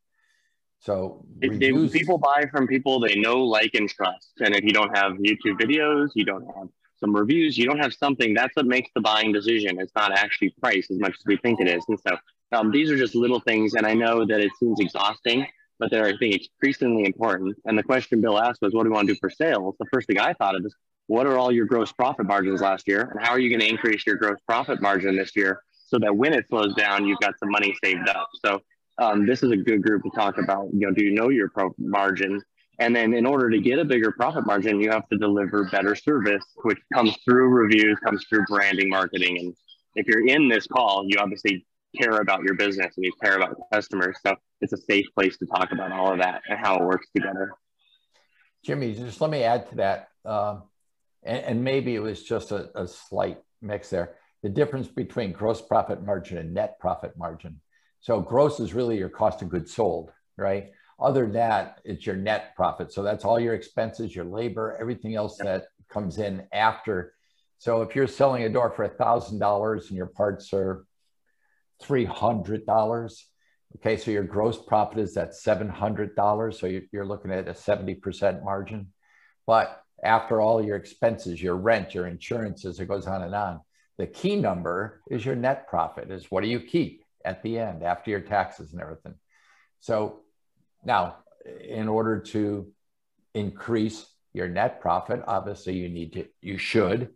So they, reviews... people buy from people they know, like, and trust. And if you don't have YouTube videos, you don't have some reviews, you don't have something, that's what makes the buying decision. It's not actually price as much as we think it is. And so um, these are just little things. And I know that it seems exhausting, but they're, I think, increasingly important. And the question Bill asked was, what do we want to do for sales? The first thing I thought of is, what are all your gross profit margins last year? And how are you going to increase your gross profit margin this year so that when it slows down, you've got some money saved up? So um, this is a good group to talk about. You know, do you know your pro- margin? And then in order to get a bigger profit margin, you have to deliver better service, which comes through reviews, comes through branding, marketing. And if you're in this call, you obviously care about your business and you care about customers. So it's a safe place to talk about all of that and how it works together. Jimmy, just let me add to that. Um, and, and, maybe it was just a, a slight mix there. The difference between gross profit margin and net profit margin. So gross is really your cost of goods sold, right? Other than that, it's your net profit. So that's all your expenses, your labor, everything else that comes in after. So if you're selling a door for a thousand dollars and your parts are three hundred dollars, okay, so your gross profit is at seven hundred dollars. So you're looking at a seventy percent margin. But after all your expenses, your rent, your insurances, it goes on and on. The key number is your net profit. Is what do you keep at the end after your taxes and everything. So now, in order to increase your net profit, obviously you need to, you should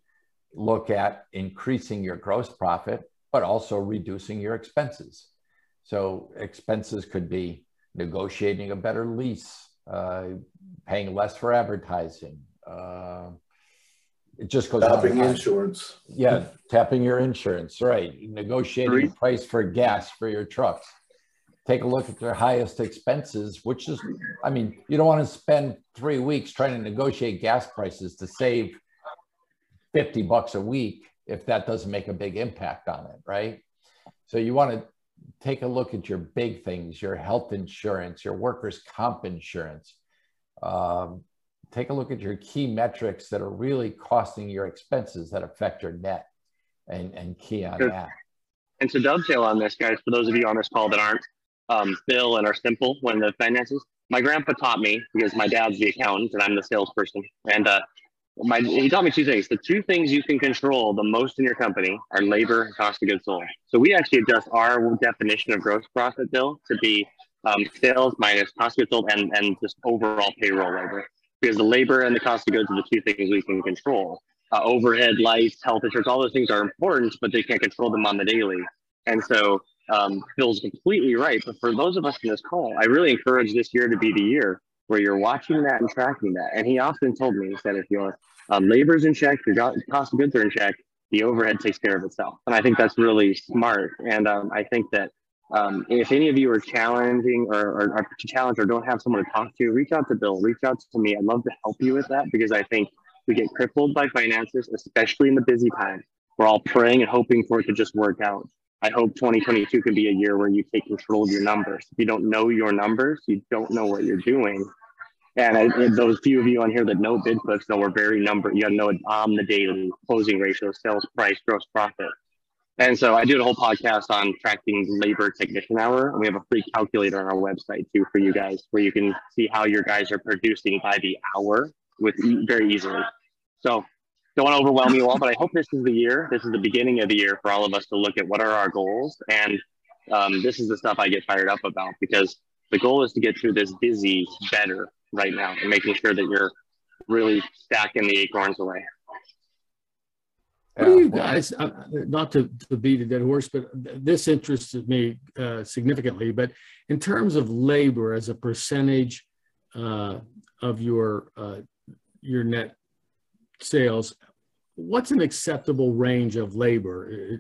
look at increasing your gross profit, but also reducing your expenses. So expenses could be negotiating a better lease, uh, paying less for advertising. Uh, it just goes tapping insurance. Yeah, tapping your insurance, right? Negotiating price for gas for your trucks take a look at their highest expenses, which is, I mean, you don't want to spend three weeks trying to negotiate gas prices to save 50 bucks a week if that doesn't make a big impact on it, right? So you want to take a look at your big things, your health insurance, your workers' comp insurance. Um, take a look at your key metrics that are really costing your expenses that affect your net and, and key on that. And to dovetail on this, guys, for those of you on this call that aren't um, Bill and are simple when the finances. My grandpa taught me because my dad's the accountant and I'm the salesperson. And uh, my, he taught me two things. The two things you can control the most in your company are labor and cost of goods sold. So we actually adjust our definition of gross profit, Bill, to be um, sales minus cost of goods sold and, and just overall payroll labor. Because the labor and the cost of goods are the two things we can control. Uh, overhead, lights, health insurance, all those things are important, but they can't control them on the daily. And so um, Phil's completely right. But for those of us in this call, I really encourage this year to be the year where you're watching that and tracking that. And he often told me, he said, if your um, labor's in check, your cost of goods are in check, the overhead takes care of itself. And I think that's really smart. And um, I think that um, if any of you are challenging or, or are challenged or don't have someone to talk to, reach out to Bill, reach out to me. I'd love to help you with that because I think we get crippled by finances, especially in the busy time. We're all praying and hoping for it to just work out. I hope 2022 can be a year where you take control of your numbers. If you don't know your numbers, you don't know what you're doing. And, I, those few of you on here that know Bidflips know we're very number. You know on the daily closing ratio, sales price, gross profit. And so I do a whole podcast on tracking labor technician hour. And we have a free calculator on our website too for you guys, where you can see how your guys are producing by the hour with very easily. So don't want to overwhelm you all, but I hope this is the year. This is the beginning of the year for all of us to look at what are our goals. And um, this is the stuff I get fired up about because the goal is to get through this busy better right now and making sure that you're really stacking the acorns away. What do you guys, uh, not to, to beat a dead horse, but this interested me uh, significantly, but in terms of labor as a percentage uh, of your, uh, your net sales, what's an acceptable range of labor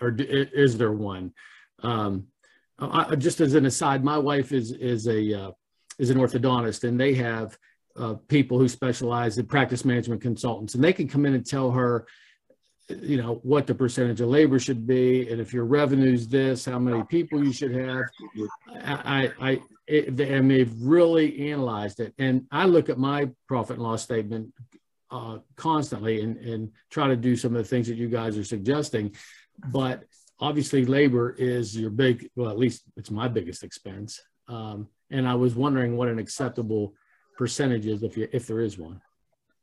or is there one? Um, I, just as an aside, my wife is, is a, uh, is an orthodontist and they have uh, people who specialize in practice management consultants and they can come in and tell her you know what the percentage of labor should be and if your revenue is this how many people you should have. I i and they've really analyzed it. And i look at my profit and loss statement uh, constantly and, and try to do some of the things that you guys are suggesting. But obviously labor is your big well at least it's my biggest expense. Um, and i was wondering what an acceptable percentage is if you if there is one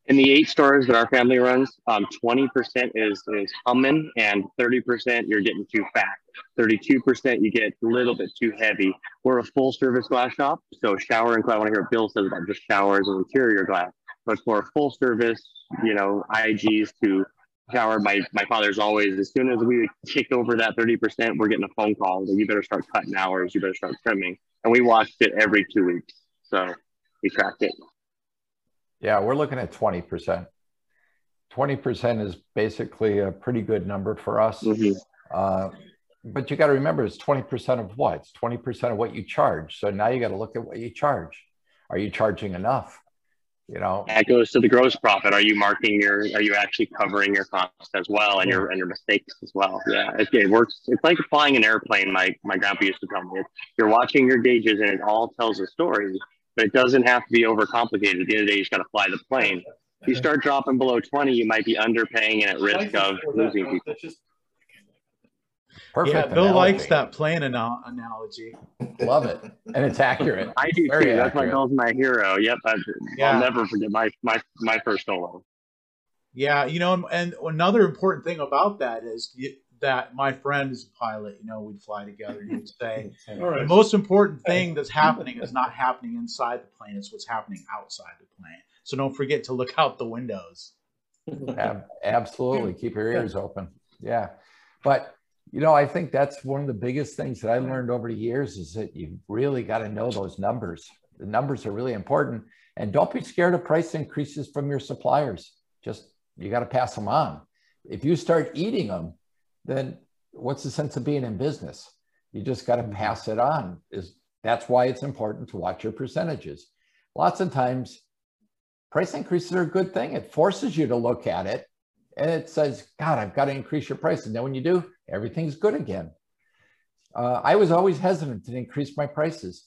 in the eight stores that our family runs, um, 20% is, is humming and 30% you're getting too fat. 32% you get a little bit too heavy. We're a full service glass shop. So shower and glass, I want to hear what Bill says about just showers and interior glass, but for full service, you know, IGs to shower. My, my father's always, as soon as we kick over that 30%, we're getting a phone call that you better start cutting hours. You better start trimming. And we watched it every two weeks. So we tracked it. Yeah, we're looking at 20%. 20% is basically a pretty good number for us. Mm-hmm. Uh, but you got to remember, it's 20% of what? It's 20% of what you charge. So now you got to look at what you charge. Are you charging enough? You know, that goes to the gross profit. Are you marking your? Are you actually covering your costs as well and your and your mistakes as well? Yeah, it, it works. It's like flying an airplane. My my grandpa used to tell me. You're watching your gauges and it all tells a story but it doesn't have to be overcomplicated. At the end of the day, you just got to fly the plane. If you start dropping below 20, you might be underpaying and at risk of losing people. Perfect. Yeah, Bill analogy. likes that plane anal- analogy. Love it, and it's accurate. I do Very too. Accurate. That's why Bill's my hero. Yep, I, yeah. I'll never forget my my my first solo. Yeah, you know, and, and another important thing about that is you, that my friend is a pilot, you know, we'd fly together. He would say, [laughs] right. the most important thing that's happening is not happening inside the plane; it's what's happening outside the plane. So don't forget to look out the windows. Absolutely, keep your ears open. Yeah, but you know, I think that's one of the biggest things that I learned over the years is that you really got to know those numbers. The numbers are really important, and don't be scared of price increases from your suppliers. Just you got to pass them on. If you start eating them, then what's the sense of being in business? You just got to mm-hmm. pass it on. Is that's why it's important to watch your percentages. Lots of times, price increases are a good thing. It forces you to look at it, and it says, "God, I've got to increase your price." And then when you do, everything's good again. Uh, I was always hesitant to increase my prices,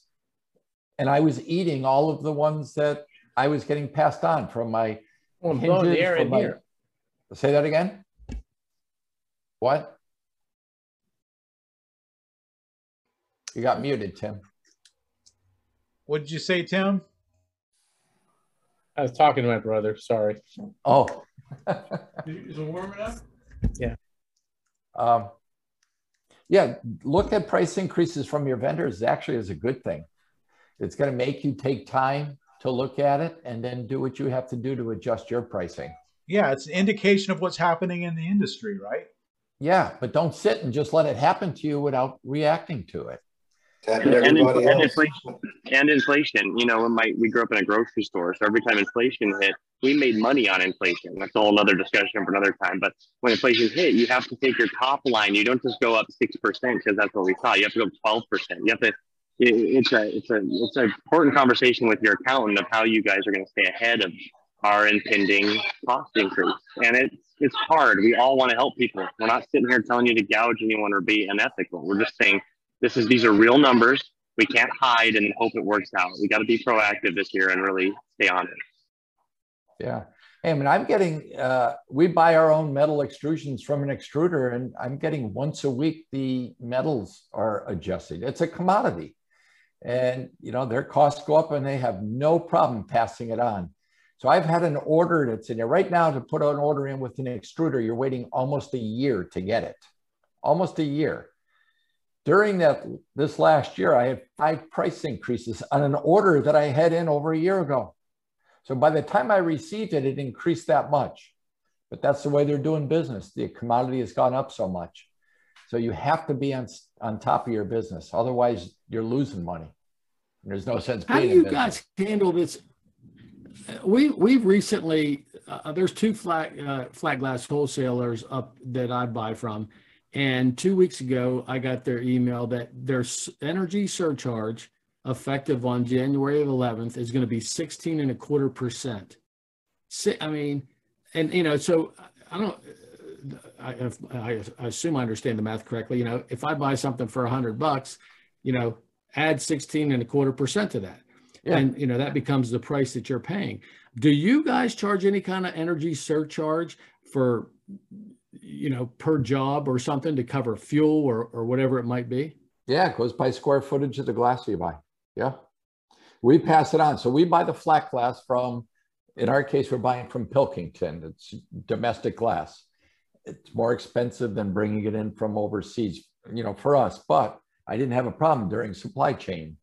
and I was eating all of the ones that I was getting passed on from my. Well, hinges, in my, here. Say that again. What? You got muted, Tim. What did you say, Tim? I was talking to my brother. Sorry. Oh. Is it warm enough? Yeah. Um, yeah, look at price increases from your vendors actually is a good thing. It's going to make you take time to look at it and then do what you have to do to adjust your pricing. Yeah, it's an indication of what's happening in the industry, right? Yeah, but don't sit and just let it happen to you without reacting to it. Tapping and, everybody and inflation and inflation you know my we grew up in a grocery store so every time inflation hit we made money on inflation. That's a whole other discussion for another time but when inflation hit you have to take your top line you don't just go up 6% because that's what we saw you have to go up 12% you have to it, it's a it's a it's an important conversation with your accountant of how you guys are going to stay ahead of our impending cost increase and it's it's hard we all want to help people we're not sitting here telling you to gouge anyone or be unethical we're just saying this is these are real numbers. We can't hide and hope it works out. We got to be proactive this year and really stay on it. Yeah. Hey, I mean, I'm getting, uh, we buy our own metal extrusions from an extruder, and I'm getting once a week the metals are adjusted. It's a commodity. And, you know, their costs go up and they have no problem passing it on. So I've had an order that's in there right now to put an order in with an extruder. You're waiting almost a year to get it, almost a year during that this last year, I had five price increases on an order that I had in over a year ago. So by the time I received it, it increased that much. But that's the way they're doing business. The commodity has gone up so much. So you have to be on, on top of your business. Otherwise, you're losing money. And There's no sense. How do you guys handle this? We we've recently uh, there's two flat uh, flat glass wholesalers up that I buy from, and two weeks ago, I got their email that their energy surcharge effective on January 11th is going to be 16 and a quarter percent. I mean, and you know, so I don't, I, I, I assume I understand the math correctly. You know, if I buy something for a hundred bucks, you know, add 16 and a quarter percent to that. Yeah. And you know that becomes the price that you're paying. Do you guys charge any kind of energy surcharge for you know, per job or something to cover fuel or, or whatever it might be? Yeah, it goes by square footage of the glass you buy. Yeah. We pass it on. So we buy the flat glass from, in our case, we're buying from Pilkington. It's domestic glass. It's more expensive than bringing it in from overseas, you know, for us. But I didn't have a problem during supply chain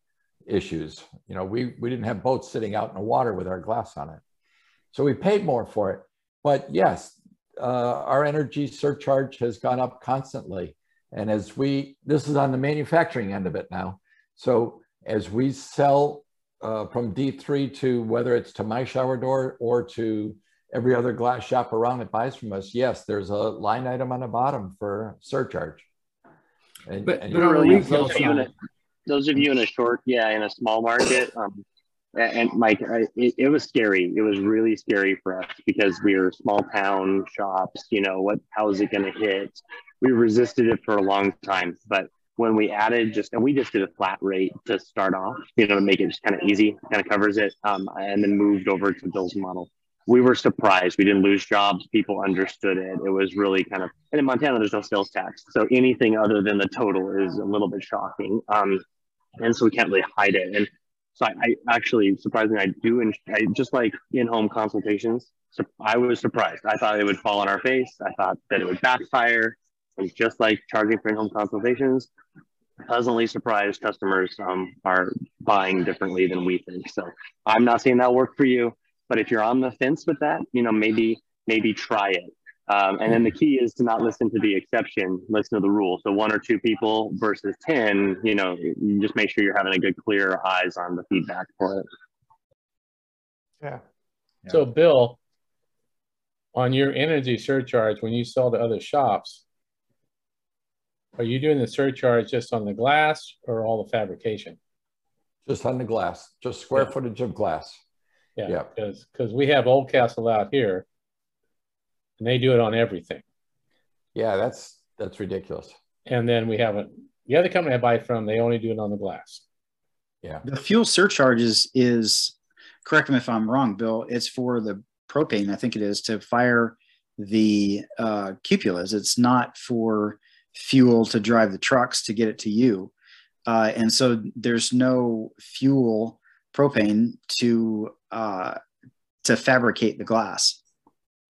issues. You know, we, we didn't have boats sitting out in the water with our glass on it. So we paid more for it. But yes, uh, our energy surcharge has gone up constantly. And as we, this is on the manufacturing end of it now. So as we sell uh, from D3 to whether it's to my shower door or to every other glass shop around that buys from us, yes, there's a line item on the bottom for surcharge. And, but, and but really, those, of a, those of you in a short, yeah, in a small market, um, and Mike, I, it, it, was scary. It was really scary for us because we were small town shops. You know, what? How is it going to hit? We resisted it for a long time, but when we added just and we just did a flat rate to start off, you know, to make it just kind of easy, kind of covers it, um, and then moved over to Bill's model. We were surprised. We didn't lose jobs. People understood it. It was really kind of, and in Montana, there's no sales tax. So anything other than the total is a little bit shocking. Um, and so we can't really hide it. And so I, I actually, surprisingly, I do, and I just like in-home consultations. So I was surprised. I thought it would fall on our face. I thought that it would backfire. And just like charging for in-home consultations, pleasantly surprised customers um, are buying differently than we think. So I'm not saying that work for you, but if you're on the fence with that, you know, maybe maybe try it. Um, and then the key is to not listen to the exception, listen to the rule. So one or two people versus 10, you know, you just make sure you're having a good, clear eyes on the feedback for it. Yeah. yeah. So Bill, on your energy surcharge, when you sell to other shops, are you doing the surcharge just on the glass or all the fabrication? Just on the glass, just square yeah. footage of glass. Yeah, because yeah. because we have Oldcastle out here, and they do it on everything. Yeah, that's that's ridiculous. And then we have a, the other company I buy from. They only do it on the glass. Yeah. The fuel surcharges is correct me if I'm wrong, Bill. It's for the propane. I think it is to fire the uh, cupolas. It's not for fuel to drive the trucks to get it to you. Uh, and so there's no fuel propane to uh, to fabricate the glass.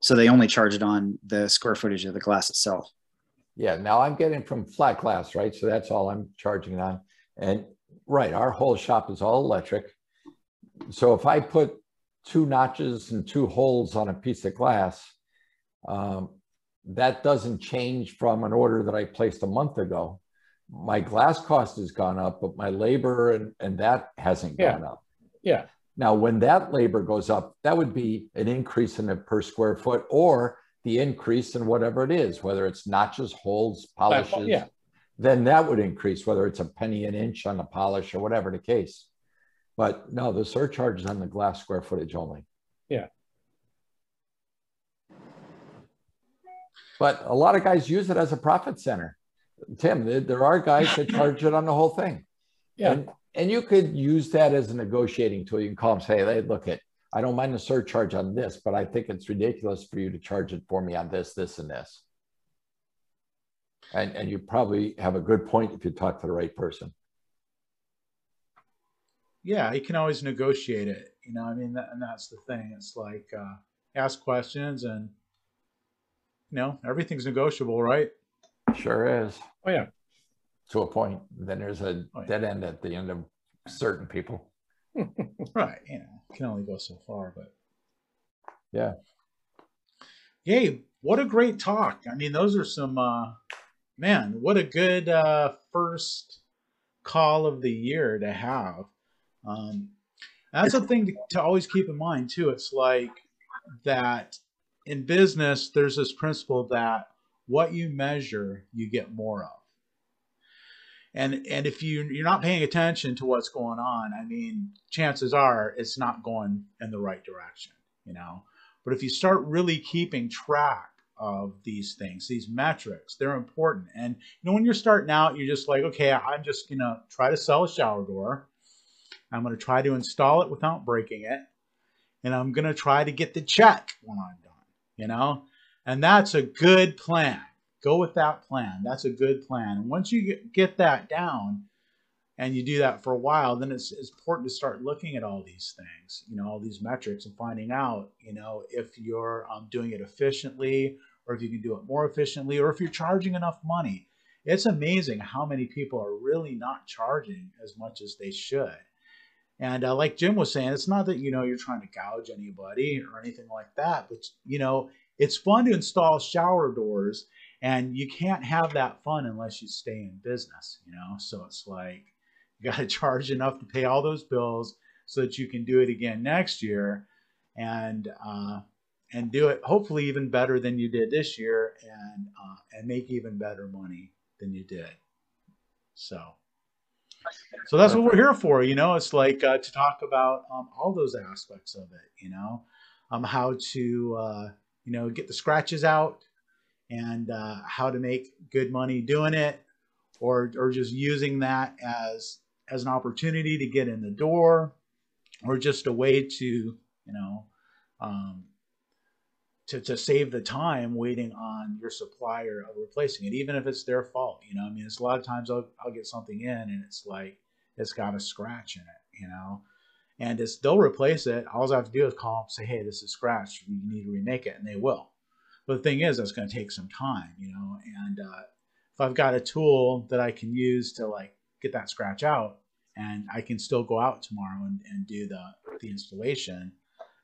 So they only charge it on the square footage of the glass itself. Yeah, now I'm getting from flat glass, right? So that's all I'm charging it on. And right, our whole shop is all electric. So if I put two notches and two holes on a piece of glass, um, that doesn't change from an order that I placed a month ago. my glass cost has gone up, but my labor and, and that hasn't Yeah. gone up. Yeah. Now, when that labor goes up, that would be an increase in it per square foot or the increase in whatever it is, whether it's notches, holes, polishes. yeah. Then that would increase, whether it's a penny an inch on the polish or whatever the case. But no, the surcharge is on the glass square footage only. Yeah. But a lot of guys use it as a profit center. Tim, there, are guys that [laughs] charge it on the whole thing. Yeah. And, and you could use that as a negotiating tool. You can call them, say, hey, look at, I don't mind the surcharge on this, but I think it's ridiculous for you to charge it for me on this, this, and this. And, and you probably have a good point if you talk to the right person. Yeah, you can always negotiate it. You know, I mean, that, and that's the thing. It's like uh, ask questions, and you know, everything's negotiable, right? Sure is. Oh yeah. To a point. Then there's a Oh, yeah. dead end at the end of certain people. [laughs] Right. You know, can only go so far, but Yeah. Yay, what a great talk. I mean, those are some uh man, what a good uh first call of the year to have. Um that's a thing to, to always keep in mind too. It's like that in business there's this principle that what you measure you get more of. And and if you you're not paying attention to what's going on, I mean, chances are it's not going in the right direction, you know. But if you start really keeping track of these things, these metrics, they're important. And you know, when you're starting out, you're just like, okay, I'm just gonna try to sell a shower door. I'm gonna try to install it without breaking it, and I'm gonna try to get the check when I'm done. You know, and that's a good plan. Go with that plan. That's a good plan. And once you get, that down, and you do that for a while, then it's, it's important to start looking at all these things, you know, all these metrics and finding out, you know, if you're um, doing it efficiently or if you can do it more efficiently or if you're charging enough money. It's amazing how many people are really not charging as much as they should. And uh, like Jim was saying, it's not that, you know, you're trying to gouge anybody or anything like that, but, you know, it's fun to install shower doors and you can't have that fun unless you stay in business, you know? So it's like, you got to [laughs] charge enough to pay all those bills so that you can do it again next year and uh, and do it hopefully even better than you did this year and uh, and make even better money than you did. So so that's what we're here for you know? It's like uh, to talk about um, all those aspects of it you know? Um, how to uh, you know get the scratches out and uh, how to make good money doing it or or just using that as as an opportunity to get in the door or just a way to you know um, to, to save the time waiting on your supplier of replacing it even if it's their fault you know? I mean it's a lot of times i'll, I'll get something in and it's like it's got a scratch in it you know? And it's they'll replace it. All i have to do is call them say hey this is scratched. You need to remake it. And they will but the thing is that's going to take some time you know and uh, if i've got a tool that i can use to like get that scratch out and I can still go out tomorrow and, and do the, the installation.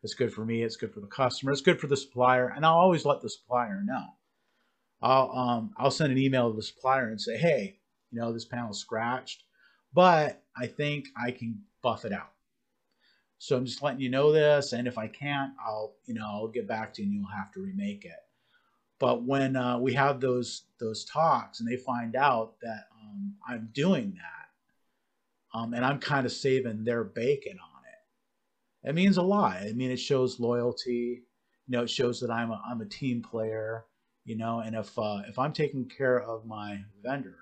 It's good for me. It's good for the customer. It's good for the supplier. And I'll always let the supplier know. I'll, um, I'll send an email to the supplier and say, hey, you know, this panel's scratched, but I think I can buff it out. So I'm just letting you know this. And if I can't, I'll, you know, I'll get back to you and you'll have to remake it. But when uh, we have those those talks and they find out that um, I'm doing that, um, and I'm kind of saving their bacon on it. It means a lot. I mean, it shows loyalty. You know, it shows that I'm a, I'm a team player. You know, and if uh, if I'm taking care of my vendor,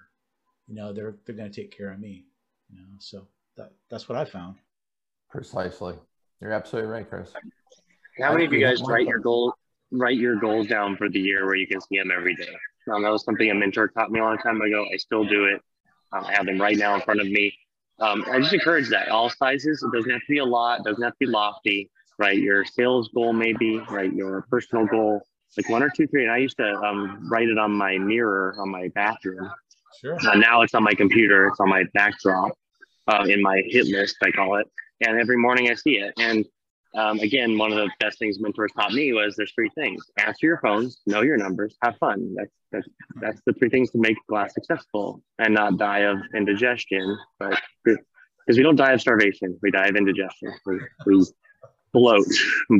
you know, they're they're going to take care of me. You know, so that that's what I found. Precisely. You're absolutely right, Chris. How many of you guys write your goal, write your goals down for the year where you can see them every day? Um, that was something a mentor taught me a long time ago. I still do it. Um, I have them right now in front of me. Um, I just encourage that all sizes. It doesn't have to be a lot. It doesn't have to be lofty. Right, your sales goal maybe. Right, your personal goal, like one or two, three. And I used to um, write it on my mirror on my bathroom. Sure. Uh, now it's on my computer. It's on my backdrop uh, in my hit list, I call it. And every morning I see it. And um, again, one of the best things mentors taught me was there's three things: answer your phones, know your numbers, have fun. That's that's that's the three things to make glass successful and not die of indigestion. But because we don't die of starvation, we die of indigestion. We, we bloat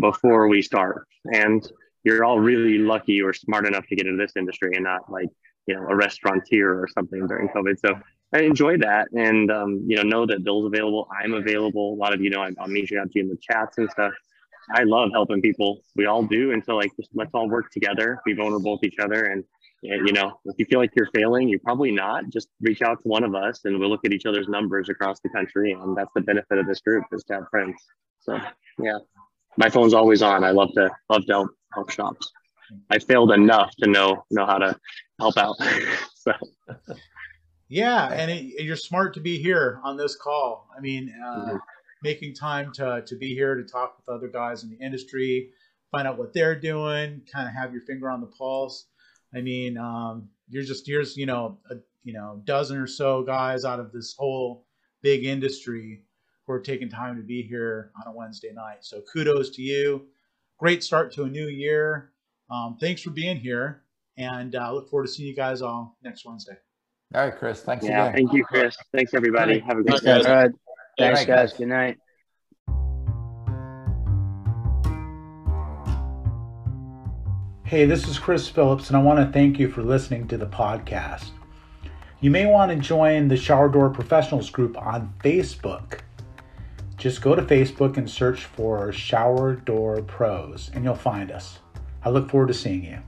before we start, and you're all really lucky or smart enough to get into this industry and not like you know a restaurateur or something during COVID. So I enjoy that, and um, you know know that Bill's available. I'm available. A lot of you know I'm, I'm reaching out to you in the chats and stuff. I love helping people. We all do, and so like just let's all work together, be vulnerable with each other, and you know if you feel like you're failing, you're probably not. Just reach out to one of us, and we'll look at each other's numbers across the country, and that's the benefit of this group is to have friends. So yeah, my phone's always on. I love to love to help, help shops. I failed enough to know know how to help out. [laughs] so. Yeah, and it, you're smart to be here on this call. I mean, uh, mm-hmm. making time to to be here to talk with other guys in the industry, find out what they're doing, kind of have your finger on the pulse. I mean, um, you're just here's you know a you know dozen or so guys out of this whole big industry who are taking time to be here on a Wednesday night. So kudos to you. Great start to a new year. Um, thanks for being here, and I uh, look forward to seeing you guys all next Wednesday. All right, Chris. Thanks yeah, again. Thank you, Chris. Thanks, everybody. Have a good night. All right. Thanks, guys. Good night. Hey, this is Chris Phillips, and I want to thank you for listening to the podcast. You may want to join the Shower Door Professionals group on Facebook. Just go to Facebook and search for Shower Door Pros, and you'll find us. I look forward to seeing you.